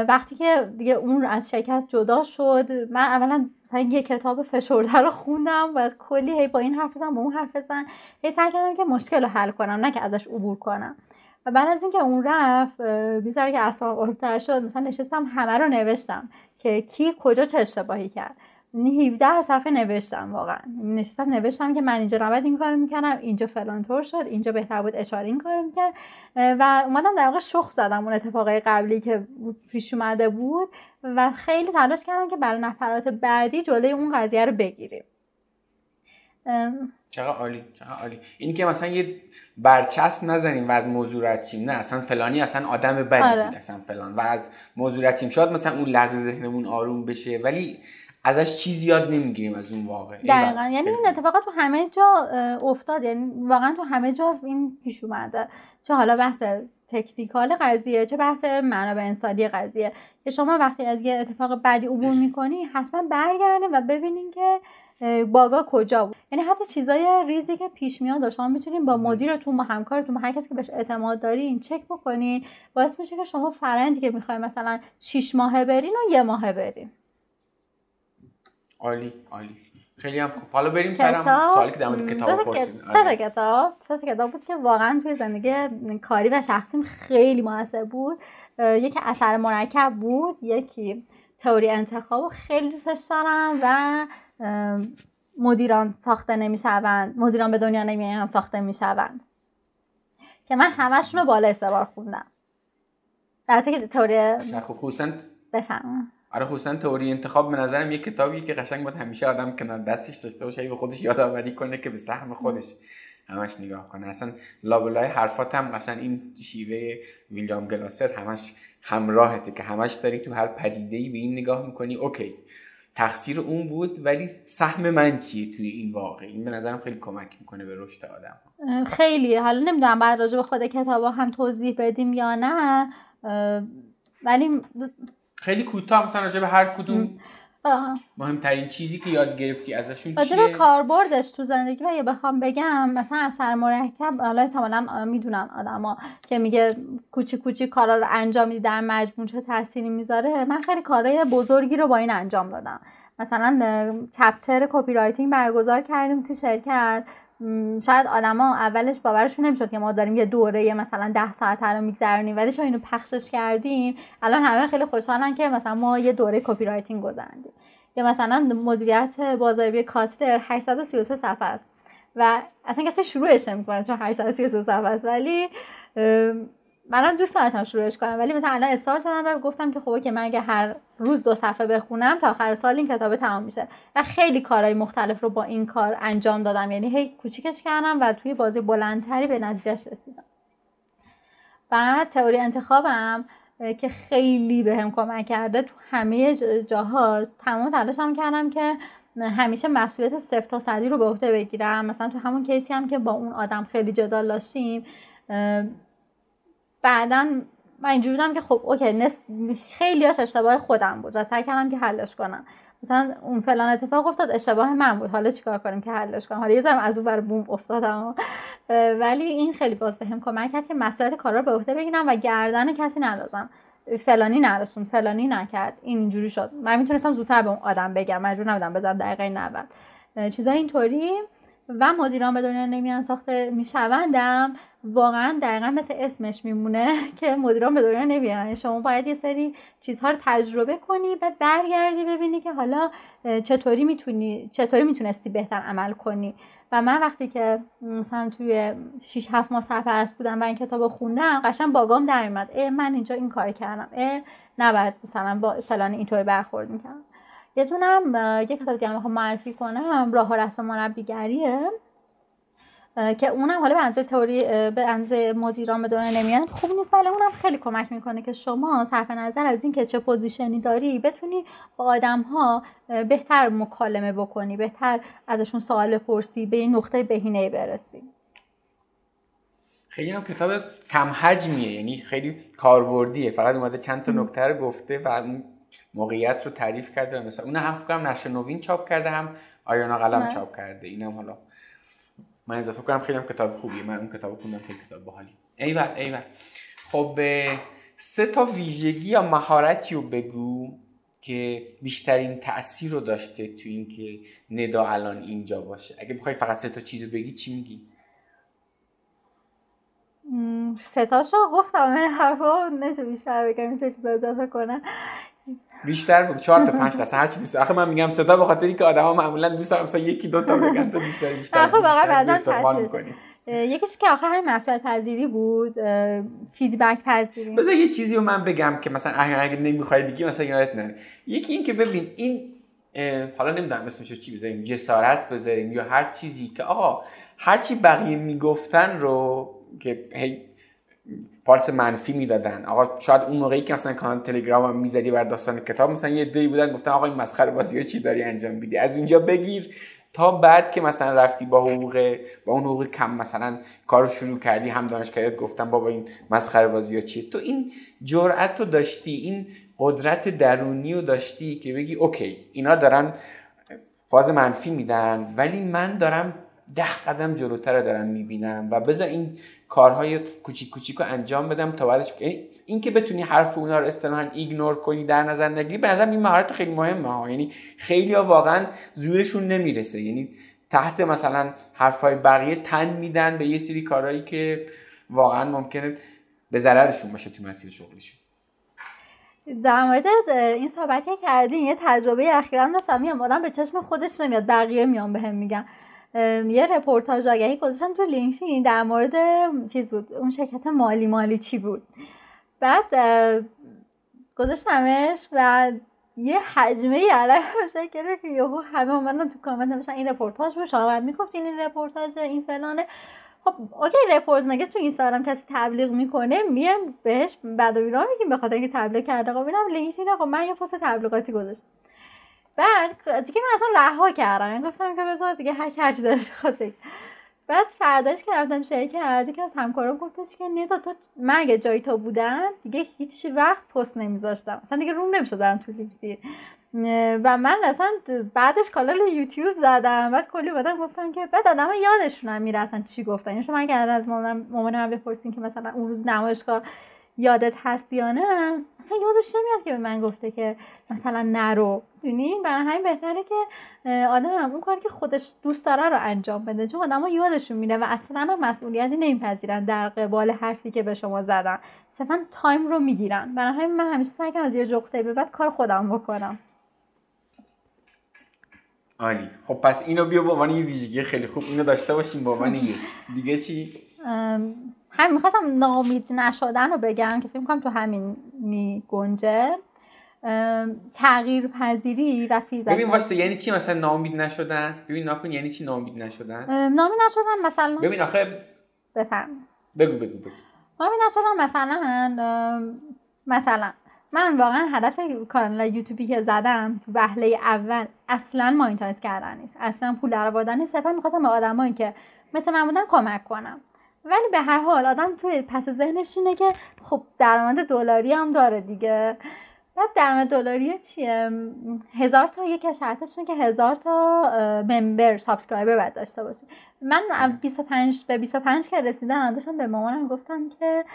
وقتی که دیگه اون از شرکت جدا شد من اولا مثلا یه کتاب فشرده رو خوندم و کلی هی با این حرف بزنم با اون حرف بزنم هی سعی کردم که مشکل رو حل کنم نه که ازش عبور کنم. و بعد از اینکه اون رفت بیزاره که اصلا قربتر شد مثلا نشستم همه رو نوشتم که کی کجا چه اشتباهی کرد. 17 صفحه نوشتم واقعا. نشستم نوشتم که من اینجا نباید این کارو می‌کنم اینجا فلان طور شد اینجا بهتر بود اشاره این کارو می‌کرد. و اومدم در واقع شخ زدم اون اتفاقای قبلی که پیش اومده بود و خیلی تلاش کردم که برای نفرات بعدی جلوی اون قضیه رو بگیریم. چقدر عالی چقدر عالی. اینی که مثلا یه برچسب نزنیم و از موضوع رد نه اصلا فلانی اصلا آدم بدی آره. بود اصلا فلان. و از موضوع رد شاید مثلا اون لحظه ذهنمون آروم بشه ولی ازش چیزی یاد نمی‌گیریم از اون واقع. دقیقا. یعنی این اتفاقات تو همه جا افتاد. یعنی واقعا تو همه جا این پیش اومده. چه حالا بحث تکنیکال قضیه چه بحث منابع انسانی قضیه. که شما وقتی از یه اتفاق بعدی عبور می‌کنی حتما برگرده و ببینین که باگا کجا بود. یعنی حتی چیزای ریزی که پیش میاد شما می‌تونین با مدیرتون با همکارتون با هر کسی که بهش اعتماد دارین چک بکنین باعث میشه که شما فرندی که می‌خواین مثلا 6 ماهه برین و یه ماهه برین. عالی عالی. خیلی هم خوب. حالا بریم سرم سوالی که در مورد کتاب پرسید سه تا کتاب سه تا کتاب بود که واقعا توی زندگی کاری و شخصیم خیلی موثر بود. یکی اثر مرکب بود یکی تئوری انتخاب خیلی دوستش دارم و مدیران ساخته نمی‌شوند. مدیران به دنیا نمیان ساخته می‌شوند. که من همشون رو بالا استبار خوندم. در که تئوری خوب خصوصا بفهمم آره خصوصا تئوری انتخاب به نظرم یه کتابی که قشنگ باید همیشه آدم کنار دستش داشته باشه به خودش یادآوری کنه که به سهم خودش همش نگاه کنه. اصلا لابلای حرفات هم قشنگ این شیوه ویلیام گلاسر همش همراهته که همش داری تو هر پدیده ای به این نگاه می‌کنی اوکی تقصیر اون بود ولی سهم من چیه توی این واقع این به نظرم خیلی کمک می‌کنه به رشد آدم خیلی. حالا نمی‌دونم بعد راجع به خود کتابا هم توضیح بدیم یا نه. ولی خیلی کوتاه مثلا راجع به هر کدوم مهمترین چیزی که یاد گرفتی ازشون چیه؟ راجع کاربردش تو زندگی اگه بخوام بگم مثلا اثر مرکب حالا احتمالا می‌دونن آدما که میگه کوچیک کوچیک کارا رو انجام میدی در مجموع چه تأثیری می‌ذاره. من خیلی کارهای بزرگی رو با این انجام دادم. مثلا chapter copywriting برگزار کردیم تو شرکت. شاید آدما اولش باورشون نمی‌شد که ما داریم یه دوره مثلا ده ساعت رو میگذرونیم ولی چون اینو پخشش کردیم الان همه خیلی خوشحالن که مثلا ما یه دوره copywriting گذراندیم یا مثلا مدیریت بازاریابی کاتلر 833 صفحه است. و اصلا کسی شروعش نمی‌کنه چون 833 صفحه است ولی منم دوست داشتم شروعش کنم ولی مثلا الان استارت زدم و گفتم که خب که من اگه هر روز دو صفحه بخونم تا آخر سال این کتاب تمام میشه. و خیلی کارهای مختلف رو با این کار انجام دادم. یعنی هی کوچیکش کردم و توی بازی بلندتری به نتیجهش رسیدم. بعد تئوری انتخابم که خیلی به کمک کرده تو همه جاها تمام تلاشم کردم که همیشه مسئولیت صفر تا صدی رو به عهده بگیرم. مثلا تو همون کیسی هم که با اون آدم خیلی جدال داشتیم بعدا من اینجوری بودم که خب اوکی نس خیلی هاش اشتباه خودم بود و سعی کردم که حلش کنم. مثلا اون فلان اتفاق افتاد اشتباه من بود. حالا چیکار کنیم که حلش کنم؟ حالا یه ذره از اون بر بوم افتادم. ولی این خیلی باز بهم به کمک کرد که مسئولیت کارا رو به عهده بگیرم و گردن کسی نندازم. فلانی نرسون فلانی نکرد. اینجوری شد. من می‌تونستم زودتر به اون آدم بگم. مجبور نبودم بزنم دقیقه 90 چیزای اینطوری و مدیران به دنیا نمیان ساخته میشوندم واقعا دقیقا مثل اسمش میمونه (laughs) که مدیران به دنیا نمیان یعنی شما باید یه سری چیزها رو تجربه کنی بعد برگردی ببینی که حالا چطوری می‌تونی چطوری می‌تونستی بهتر عمل کنی. و من وقتی که مثلا توی 6 7 ماه سرپرست بودم و این کتاب خوندم قشنگ باگام در اومد من اینجا این کار کردم. اه نباید مثلا با فلان اینطوری برخورد می‌کردم. یه دونم یه کتاب دیگه می‌خوام معرفی کنم راه و رسم مربیگریه که اونم حالا به انزه تئوری به انزه مدیران به دنیا نمیاد خوب نیست ولی اونم خیلی کمک می‌کنه که شما صرف نظر از اینکه چه پوزیشنی داری بتونی با آدم ها بهتر مکالمه بکنی بهتر ازشون سوال بپرسی به این نقطه بهینه برسی. خیلی هم کتاب کم حجمیه یعنی خیلی کاربردیه فقط اومده چند تا نکته رو گفته و موقعیت رو تعریف کرده مثلا اون هم فکر نشر نوین چاپ کرده هم آیانا قلم چاپ کرده اینم حالا من اضافه کنم خیلی هم کتاب خوبیه. من اون کتاب خوندم خیلی کتاب باحالی. ایول ایول. خب سه تا ویژگی یا مهارتی رو بگو که بیشترین تاثیر رو داشته تو اینکه ندا الان اینجا باشه. اگه بخوای فقط سه تا چیزو بگی چی میگی؟ سه تاشو گفتم من حرفا نشه بیشتر بگم این سه چیز اضافه کنم. بیشتر بود چهار تا پنج تا هر چی دوست آخه من میگم صدا به خاطر اینکه آدما معمولا دوست دارن مثلا یکی دو تا بگن تو دوست داری بیشتر خب واقعا یکیش که آخه همین مسئولیت پذیری بود فیدبک پذیری بذار یه چیزی رو من بگم که مثلا اگه نمی‌خوای بگی مثلا یادت نره. یکی این که ببین این حالا نمی‌دونم اسمش چی بذاریم جسارت بذاریم یا هر چیزی که آقا هر چی بقیه می‌گفتن رو که هی پالس منفی می‌دادن. آقا شاید اون موقعی که مثلا کانال تلگرام هم می‌زدی بر داستان کتاب مثلا یه دی بودن گفتن آقا این مسخره بازی چی داری انجام میدی؟ از اونجا بگیر تا بعد که مثلا رفتی با حقوق با اون حقوق کم مثلا کارو شروع کردی هم دانشگاهیت گفتم بابا این مسخره بازی چیه تو این جرأت رو داشتی این قدرت درونی رو داشتی که بگی اوکی اینا دارن فاز منفی میدن ولی من دارم ده قدم جلوتر دارم می‌بینم و بذار این کارهای کوچیک کوچیک رو انجام بدم تا بعدش یعنی این که بتونی حرف اونا رو اصطلاحا ایگنور کنی در نظر نگیری به نظر این مهارت خیلی مهمه ها. یعنی خیلی ها واقعا زورشون نمی‌رسه. یعنی تحت مثلا حرفهای بقیه تن میدن به یه سری کارهایی که واقعا ممکنه به ضررشون باشه تو مسیر شغلشون. در مورد این صحبت که کردین یه تجربه اخیرا داشتم. میام آدم به چشم خودش نمیاد بقیه میان بهم میگن. یه رپورتاج آگهی گذاشتم تو لینکدین در مورد چیز بود اون شرکت مالی مالی چی بود؟ بعد گذاشتمش و یه حجمه ای علیه شکره که یهو همه اومدن تو کامنت نوشتن این رپورتاج بود شما می‌گفتین این رپورتاج این فلانه. خب اوکی رپورت مگه تو اینستاگرام کسی تبلیغ می‌کنه؟ میم بهش بعد و میگیم به خاطر اینکه تبلیغ کرده. خب ببینم لینکدین. خب من یه پست تبلیغاتی گذاشتم. بعد دیگه من اصلا رها کردم. یعنی گفتم که بذار دیگه هر هر چیزی خاطر بعد فرداش که رفتم شرکت که از همکارم گفتش که نیتا تو من اگه جای تو بودم دیگه هیچ وقت پست نمیذاشتم. اصلا دیگه روم نمی‌شد دارم تو لینکدین. و من اصلا بعدش کانال یوتیوب زدم. بعد کلی بدم گفتم که بعد آدم یادشون هم میره اصلا چی گفتن. یعنی شما اگر از مامانم بپرسین که مثلا اون روز نمایشگاه یادت هست یا نه؟ اصلا یادش نمیاد که به من گفته که مثلا نرو. دونی برای همین بهتره که آدم اون کاری که خودش دوست داره رو انجام بده. چون آدم ها یادشون میره و اصلا مسئولیتی نمیپذیرن در قبال حرفی که به شما زدن. صرفا تایم رو می‌گیرن. برای همین من همیشه سعی کنم از یه جغته به بعد کار خودم بکنم. عالی. خب پس اینو بیا به عنوان یه ویژگی خیلی خوب اینو داشته باشیم به عنوان (laughs) یک. دیگه چی؟ هم می‌خواستم ناامید نشدن رو بگم که فکر کنم تو همین می گنجه تغییر پذیری و فیدبک ببین واسه یعنی چی مثلا ناامید نشدن؟ ببین ناکن یعنی چی ناامید نشدن؟ ناامید نشدن مثلا ببین آخه بفهم بگو بگو بگو. ناامید نشدن مثلا مثلا من واقعا هدف کانال یوتیوبی که زدم تو وهله اول اصلا مانیتایز کردن نیست. اصلا پول درآوردن نیست. صرفا می‌خواستم به آدمایی که مثل من بودن کمک کنم. ولی به هر حال آدم توی پس ذهنش اینه که خب درآمد دلاری هم داره دیگه. بعد درآمد دلاری چیه؟ هزار تا یک شرطش که هزار تا member subscriber باید داشته باشه من 25 به 25 که رسیدم داشتم به مامانم گفتم که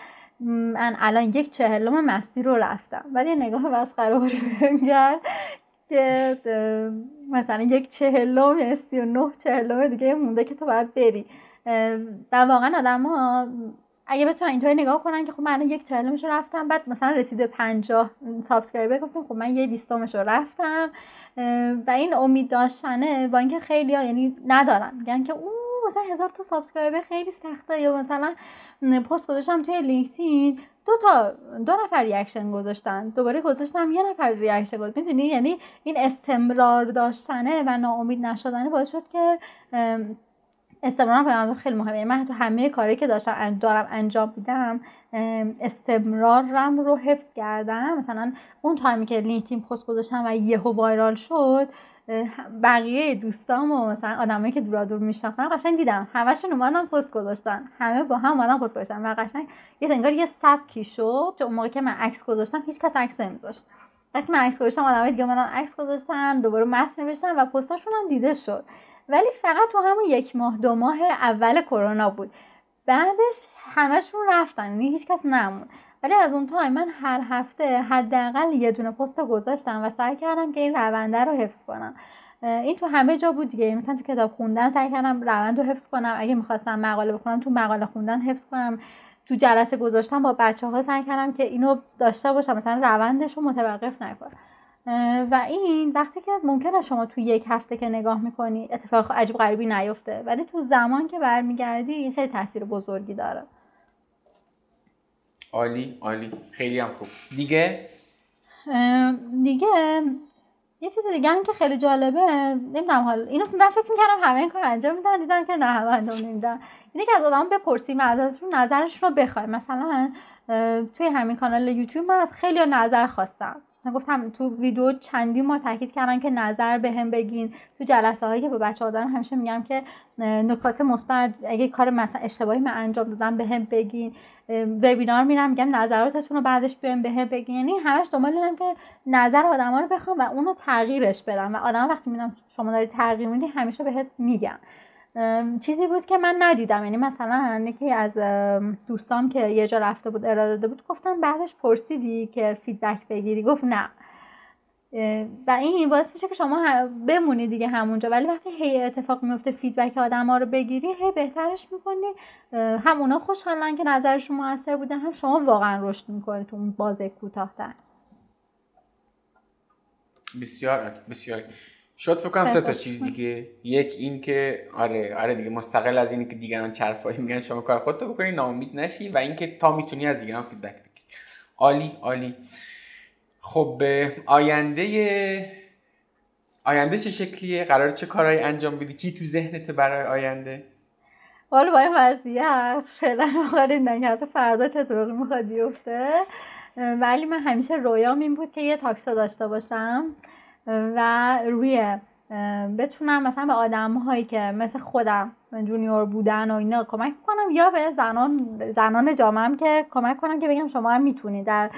من الان یک چهلم مسیر رو رفتم. ولی نگاه مسخره کرد که مثلا یک چهلم یا سی و نه چهلم دیگه مونده که تو باید بری. و واقعا آدم ها اگه بتونن اینطوری نگاه کنن که خب من یک چهلمش رفتم بعد مثلا رسیده پنجاه subscriber گفتم خب من یه بیستمش رو رفتم. و این امید داشتنه با اینکه خیلی ها یعنی ندارن. میگن که او مثلا هزار تا subscriber خیلی سخته. یا مثلا پست گذاشتم توی لینکدین دو تا دو نفر reaction گذاشتن. دوباره گذاشتم یه نفر reaction گذاشت. می‌دونی؟ یعنی این استمرار داشتنه و ناامید نشدنه باعث شد که استمرار به خیلی مهمه. یعنی من تو همه کاری که داشتم دارم انجام میدم استمرارم رو حفظ کردم. مثلا اون تایمی که لینکدین پست گذاشتم و یهو وایرال شد بقیه دوستام و مثلا آدمایی که دورا دور میشناختن قشنگ دیدم. همشون اومدن پست گذاشتن. همه با هم اومدن پست گذاشتن و قشنگ یه انگار یه سبکی شد. چون اون موقع که من عکس گذاشتم هیچ کس عکس نمیذاشت. وقتی من عکس گذاشتم آدمای دیگه من عکس گذاشتن دوباره متن نوشتن و پستاشون هم دیده شد. ولی فقط تو همون یک ماه دو ماه اول کرونا بود. بعدش همشون رفتن یعنی هیچ کس نمون. ولی از اون تایم من هر هفته حداقل یه دونه پست گذاشتم و سعی کردم که این رونده رو حفظ کنم. این تو همه جا بود دیگه. مثلا تو کتاب خوندن سعی کردم روند رو حفظ کنم. اگه می‌خواستم مقاله بخونم تو مقاله خوندن حفظ کنم. تو جلسه گذاشتم با بچه ها سعی کردم که اینو داشته باشم. مثلا روندش رو متوقف نکنم. و این وقتی که ممکنه شما تو یک هفته که نگاه می‌کنی اتفاق عجیب غریبی نیفته ولی تو زمان که برمیگردی این خیلی تاثیر بزرگی داره. عالی عالی. خیلی هم خوب. دیگه؟ دیگه یه چیز دیگه هم که خیلی جالبه نمی‌دونم حال اینو من فکر می‌کردم همه این کار انجام میدن دیدم که نه همه انجام نمیدن. اینه که از آدم بپرسیم از ازشون نظرشون رو بخوایم. مثلا توی همین کانال یوتیوب من از خیلی نظر خواستم. گفتم تو ویدیو چندی ما تاکید کردن که نظر به هم بگین تو جلسه هایی که با بچه ها دارم همیشه میگم که نکات مثبت اگه کار مثلا اشتباهی من انجام دادم به هم بگین وبینار میرم میگم نظراتتون رو بعدش بیاین به بگین یعنی همش دنبال اینم که نظر آدما رو بخوام و اونو تغییرش بدم. و آدم وقتی می‌بینم شما داری تغییر میدی همیشه بهت میگم. چیزی بود که من ندیدم. یعنی مثلا یکی از دوستان که یه جا رفته بود ارائه داده بود گفتم بعدش پرسیدی که feedback بگیری؟ گفت نه. و این باعث میشه که شما بمونی دیگه همونجا. ولی وقتی هی اتفاق میفته feedback آدم ها رو بگیری هی بهترش می‌کنی. هم اونا خوشحالن که نظرشون موثر بوده هم شما واقعا رشد می‌کنی تو اون بازه کوتاهتر. بسیار بسیار. شد فکر کنم سه تا چیز دیگه. یک این که آره آره دیگه مستقل از اینی که دیگران چرفایی میگن شما کار خودتو بکنی ناامید نشی و اینکه تا می‌تونی از دیگران فیدبک بگیری. عالی عالی. خب آینده آینده چه شکلیه؟ قرار چه کارهایی انجام بدی؟ کی تو ذهنت برای آینده؟ حالا با این وضعیت فعلا بخواد فردا چطور می‌خواد بیفته؟ ولی من همیشه رویام این بود که یه تاکسو داشته باشم. و روی بتونم مثلا به آدم هایی که مثل خودم junior بودن و اینا کمک کنم یا به زنان زنان جامعه که کمک کنم که بگم شما هم می‌تونید در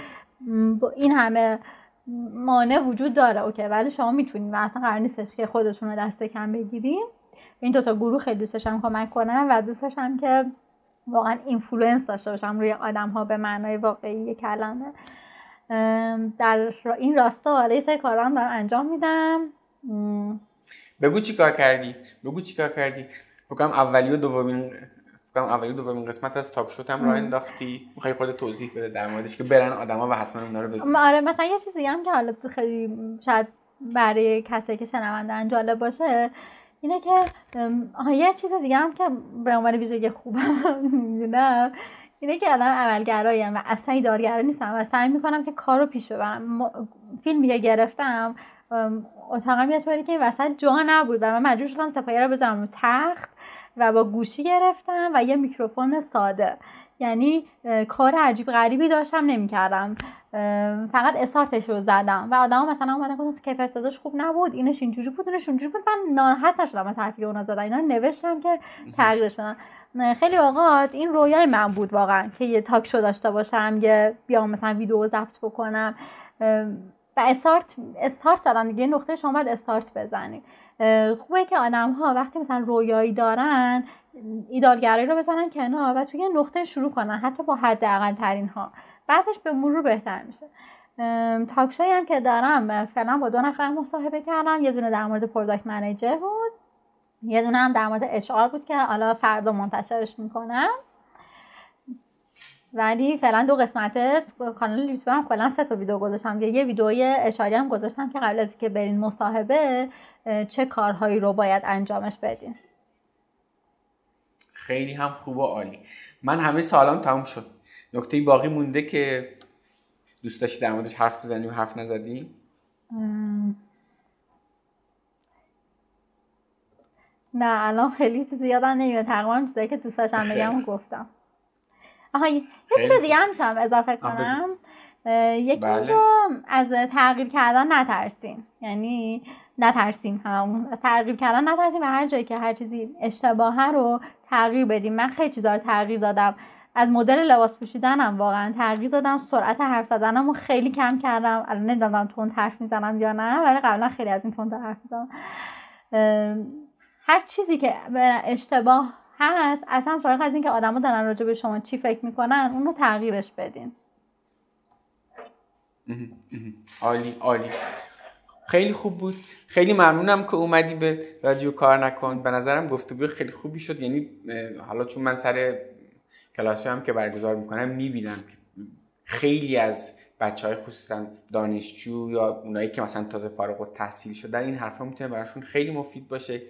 این همه مانع وجود داره. اوکی ولی شما می‌تونید و اصلا قرار نیستش که خودتون رو دست کم بگیریم این دوتا گروه خیلی دوستشم کمک کنم و دوستشم که واقعا influence داشته باشم روی آدم ها به معنای واقعی کلمه. در این راستا حالا یه سری دارم انجام میدم. بگو چی کار کردی؟ بگو چی کار کردی؟ فکرم اولی و دومین فکرم اولی و دومین قسمت از تاک شوت هم راه انداختی. می‌خوای خود توضیح بده در موردش که برن آدما و حتما اونا رو ببینن آره مثلا یه چیزی هم که حالا تو خیلی شاید برای کسایی که شنوندن جالب باشه اینه که یه چیز دیگه هم که به عنوان ویژگی خوبم (laughs) می‌دونم. اینه که آدم عملگرایم و اصلا ایدارگرا نیستم و سعی می‌کنم که کار رو پیش ببرم. فیلمی که گرفتم اتاقم یه طوری که وسط جا نبود و من مجبور شدم سپایه رو بذارم رو تخت و با گوشی گرفتم و یه میکروفون ساده. یعنی کار عجیب غریبی داشتم نمی‌کردم. فقط استارتش رو زدم و آدم مثلا اومدن گفتن که صداش خوب نبود اینش اینجوری بود اینش اونجوری بود. من ناراحت نشدم از حرفی اونا زدن. اینا نوشتم که تغییرش بدم خیلی اوقات این رویای من بود واقعا که یه talk show داشته باشم یه بیام مثلا ویدیو ضبط بکنم. و استارت استارت زدن دیگه نقطه شما باید استارت بزنید خوبه که آدم ها وقتی مثلا رویایی دارن ایدالگرایی رو بزنن کنار و توی نقطه شروع کنن حتی با حداقل ترین ها بعدش به مرور بهتر میشه. talk show هایی هم که دارم فعلا با دو نفر مصاحبه کردم یه دونه در مورد product manager بود. یه دونه هم در مورد اچ بود که حالا فردا منتشرش می‌کنم. ولی فعلا دو قسمت کانال یوتیوب هم کلا سه تا ویدیو گذاشتم. یه ویدیوی اشاری هم گذاشتم که قبل از اینکه برین مصاحبه چه کارهایی رو باید انجامش بدین. خیلی هم خوب و عالی. من همه سالام تموم شد. نکته باقی مونده که دوست داشتی در موردش حرف بزنی و حرف نزدی؟ نه الان خیلی چیزی یادم نمیاد. تقریبا چیزایی که دوست داشتم بگم گفتم. آها یه چیز دیگه هم می‌تونم اضافه کنم. یکی بله. از تغییر کردن نترسین. یعنی نترسیم همون از تغییر کردن نترسیم و هر جایی که هر چیزی اشتباهه رو تغییر بدیم. من خیلی چیزا رو تغییر دادم. از مدل لباس پوشیدنم واقعا تغییر دادم. سرعت حرف زدنم رو خیلی کم کردم. الان نمی‌دونم تون حرف می‌زنم یا نه ولی قبلا خیلی از این تون حرف می‌زنم هر چیزی که اشتباه هست اصلا فارغ از اینکه آدما دارن راجع به شما چی فکر می‌کنن اون رو تغییرش بدین. عالی عالی. خیلی خوب بود. خیلی ممنونم که اومدی به رادیو کار نکن. به نظرم گفتگو خیلی خوبی شد. یعنی حالا چون من سر کلاسی هم که برگزار می‌کنم می‌بینم خیلی از بچه های خصوصا دانشجو یا اونایی که مثلا تازه فارغ و تحصیل شدن این حرفا می‌تونه براشون خیلی مفید باشه.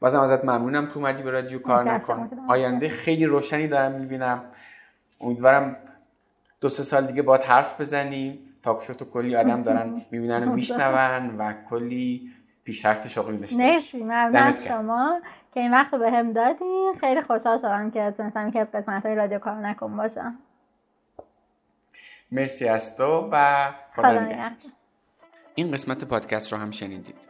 بازم ازت ممنونم که اومدی به رادیو کار نکن. آینده خیلی روشنی دارم می‌بینم. امیدوارم دو سه سال دیگه باید حرف بزنیم. تاک تو کلی آدم دارن (laughs) می‌بینن و میشنون و کلی پیشرفت شغلی داشته مرسی ممنون از شما که این وقت رو به هم دادین. خیلی خوشحال شدم که تونستم یکی از قسمت های رادیو کار نکن باشم. مرسی از تو و خدا این قسمت پادکست رو هم شنیدید.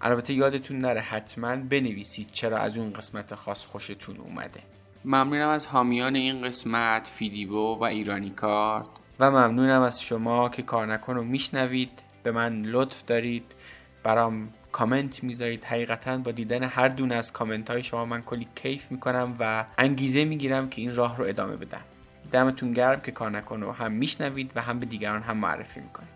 البته یادتون نره حتما بنویسید چرا از اون قسمت خاص خوشتون اومده. ممنونم از حامیان این قسمت فیدیبو و ایرانی کارت. و ممنونم از شما که کار نکن رو میشنوید. به من لطف دارید. برام کامنت می‌ذارید. حقیقتا با دیدن هر دونه از کامنت های شما من کلی کیف می‌کنم و انگیزه می‌گیرم که این راه رو ادامه بدم. دمتون گرم که کار نکن رو هم میشنوید و هم به دیگران هم معرفی می‌کنید.